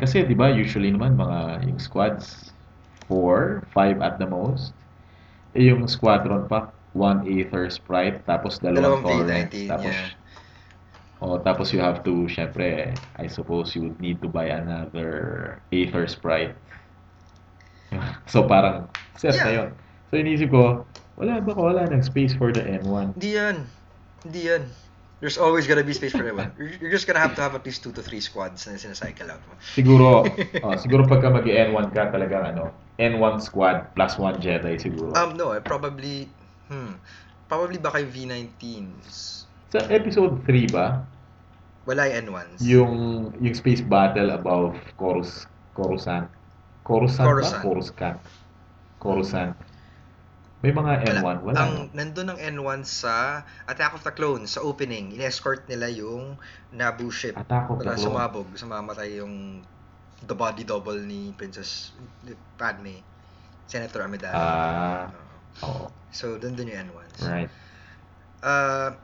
kasi di ba usually naman mga yung squads, 4, 5 at the most. Eh, yung squadron pack, 1 Aether Sprite, tapos dalawang Dalawang torrent, V19, tapos yeah. Oh, tapos you have to, syempre, I suppose you would need to buy another Aether Sprite. so parang, set na Yeah. yun. So inisip ko, wala baka wala ng space for the N1. Hindi yan. Hindi yan. There's always gonna be space for everyone. You're, you're just gonna have to have at least 2 to 3 squads na sinacycle out mo. Siguro, oh, siguro pagka mag N1 ka talaga ano, N1 squad plus 1 Jedi siguro. Um, no, I probably, hmm, probably baka yung V19s. Sa episode 3 ba, Wala yung N1s. yung yung space battle above Corus Coruscant. Coruscant Coruscant. ba? Coruscant. Coruscant. May mga N1, wala. Ang nandun ang N1 sa Attack of the Clones sa opening. In-escort nila yung Naboo ship. Attack of the Wala Clones. sumabog, sumamatay yung the body double ni Princess Padme. Senator Amidala. Ah, Oo. oo. so, dun dun yung N1s. Right. Uh,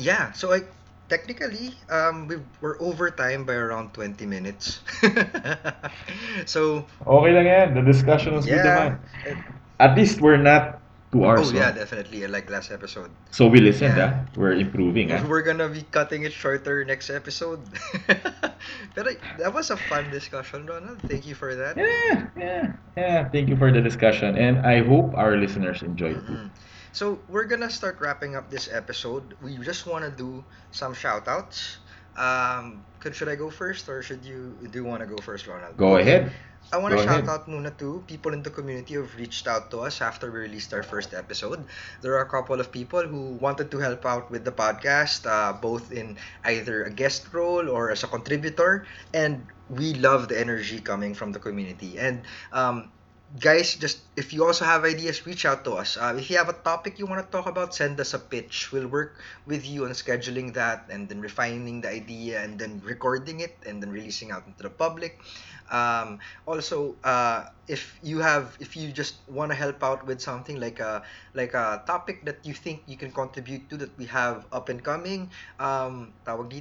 yeah, so I technically um we we're over time by around 20 minutes. so, Okay lang yan. The discussion was good yeah. naman. At least we're not two hours. Oh yeah, no? definitely. Like last episode. So we listened, Yeah. ah. We're improving, ah. We're gonna be cutting it shorter next episode. Pero that was a fun discussion, Ronald. Thank you for that. Yeah, yeah, yeah. Thank you for the discussion, and I hope our listeners enjoyed too. Mm. So we're gonna start wrapping up this episode. We just wanna do some shout outs. Um, could should I go first or should you do you wanna go first, Ronald? Go ahead. I want to shout ahead. out muna to people in the community who've reached out to us after we released our first episode. There are a couple of people who wanted to help out with the podcast, uh, both in either a guest role or as a contributor, and we love the energy coming from the community. And um, guys, just if you also have ideas, reach out to us. Uh, if you have a topic you want to talk about, send us a pitch. We'll work with you on scheduling that and then refining the idea and then recording it and then releasing out into the public. Um, also, uh, if you have, if you just want to help out with something like a like a topic that you think you can contribute to that we have up and coming, um,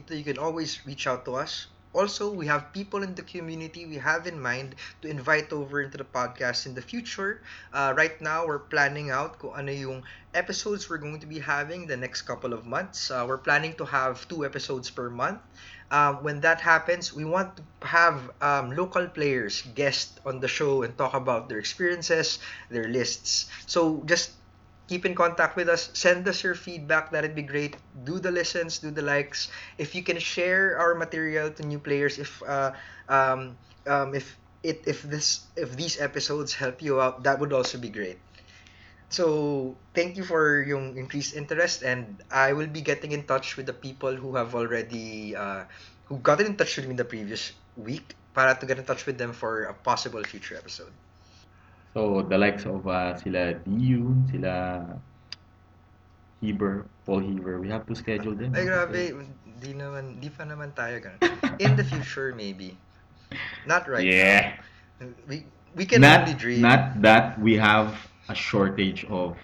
you can always reach out to us. Also, we have people in the community we have in mind to invite over into the podcast in the future. Uh, right now, we're planning out kung ano yung episodes we're going to be having the next couple of months. Uh, we're planning to have two episodes per month. Um, when that happens, we want to have um, local players guest on the show and talk about their experiences, their lists. So just keep in contact with us. Send us your feedback. That'd be great. Do the listens, do the likes. If you can share our material to new players, if uh, um, um, if it if this if these episodes help you out, that would also be great. So, thank you for yung increased interest and I will be getting in touch with the people who have already uh, who got in touch with me in the previous week para to get in touch with them for a possible future episode. So the likes of uh, sila Diyun, sila Heber, Paul Heber, we have to schedule them. Ay, grabe. Di naman, di pa naman tayo ganun. In the future, maybe. Not right yeah. now. We, we can Not, only dream. not that we have a shortage of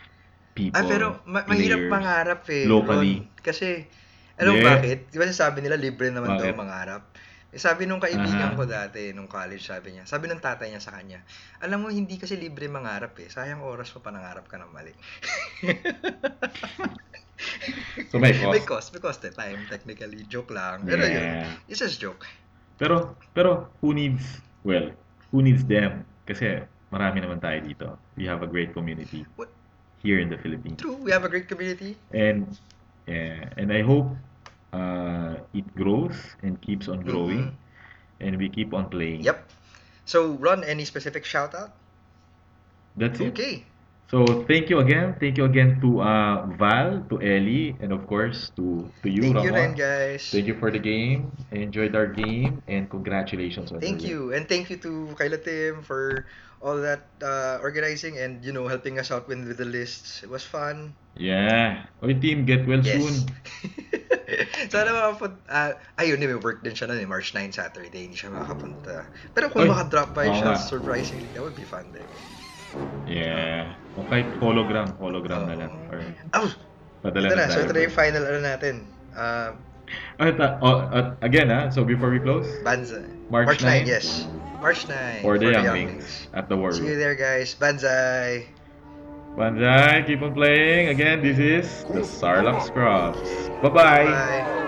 people. Ah, pero ma- mahirap mangarap eh. locally. Ron. Kasi, alam Yeah. bakit? Di ba sabi nila libre naman daw Bakit? mangarap? Eh, sabi nung kaibigan Aha. ko dati, nung college, sabi niya, sabi ng tatay niya sa kanya, alam mo, hindi kasi libre mangarap eh. Sayang oras mo pa nangarap ka ng mali. So may cost. May cost, may cost eh. Time, technically. Joke lang. Pero yun, Yeah. it's just joke. Pero, pero who needs, well, who needs them? Kasi marami naman tayo dito. We have a great community What? here in the Philippines. True, we have a great community. And yeah, and I hope uh, it grows and keeps on growing and we keep on playing. Mm-hmm. Yep. So, Ron, any specific shout out? That's it. Okay. So thank you again. Thank you again to uh, Val, to Ellie, and of course to to you, Thank you Ramon. rin, guys. Thank you for the game. I enjoyed our game and congratulations on Thank your you. And thank you to Kyla Tim for all that uh, organizing and, you know, helping us out with, with the lists. It was fun. Yeah. Oy team, get well Yes. soon. Sana makapun... Uh, ayun, may work din siya na eh. March 9, Saturday. Hindi siya makapunta. Pero kung Oy, makadrop by oo siya, nga. surprisingly, that would be fun din. Yeah. O kahit hologram, hologram na lang. Or Oh, padala ito na. So, ito na yung final ano natin. Uh, At, uh, oh, at again, ah, so before we close, Banzai. March 9, 9. yes. March 9. for the younglings at the war See you there, guys. Banzai. Banzai, keep on playing. Again, this is the Sarlacc Scrubs. Bye-bye. Bye.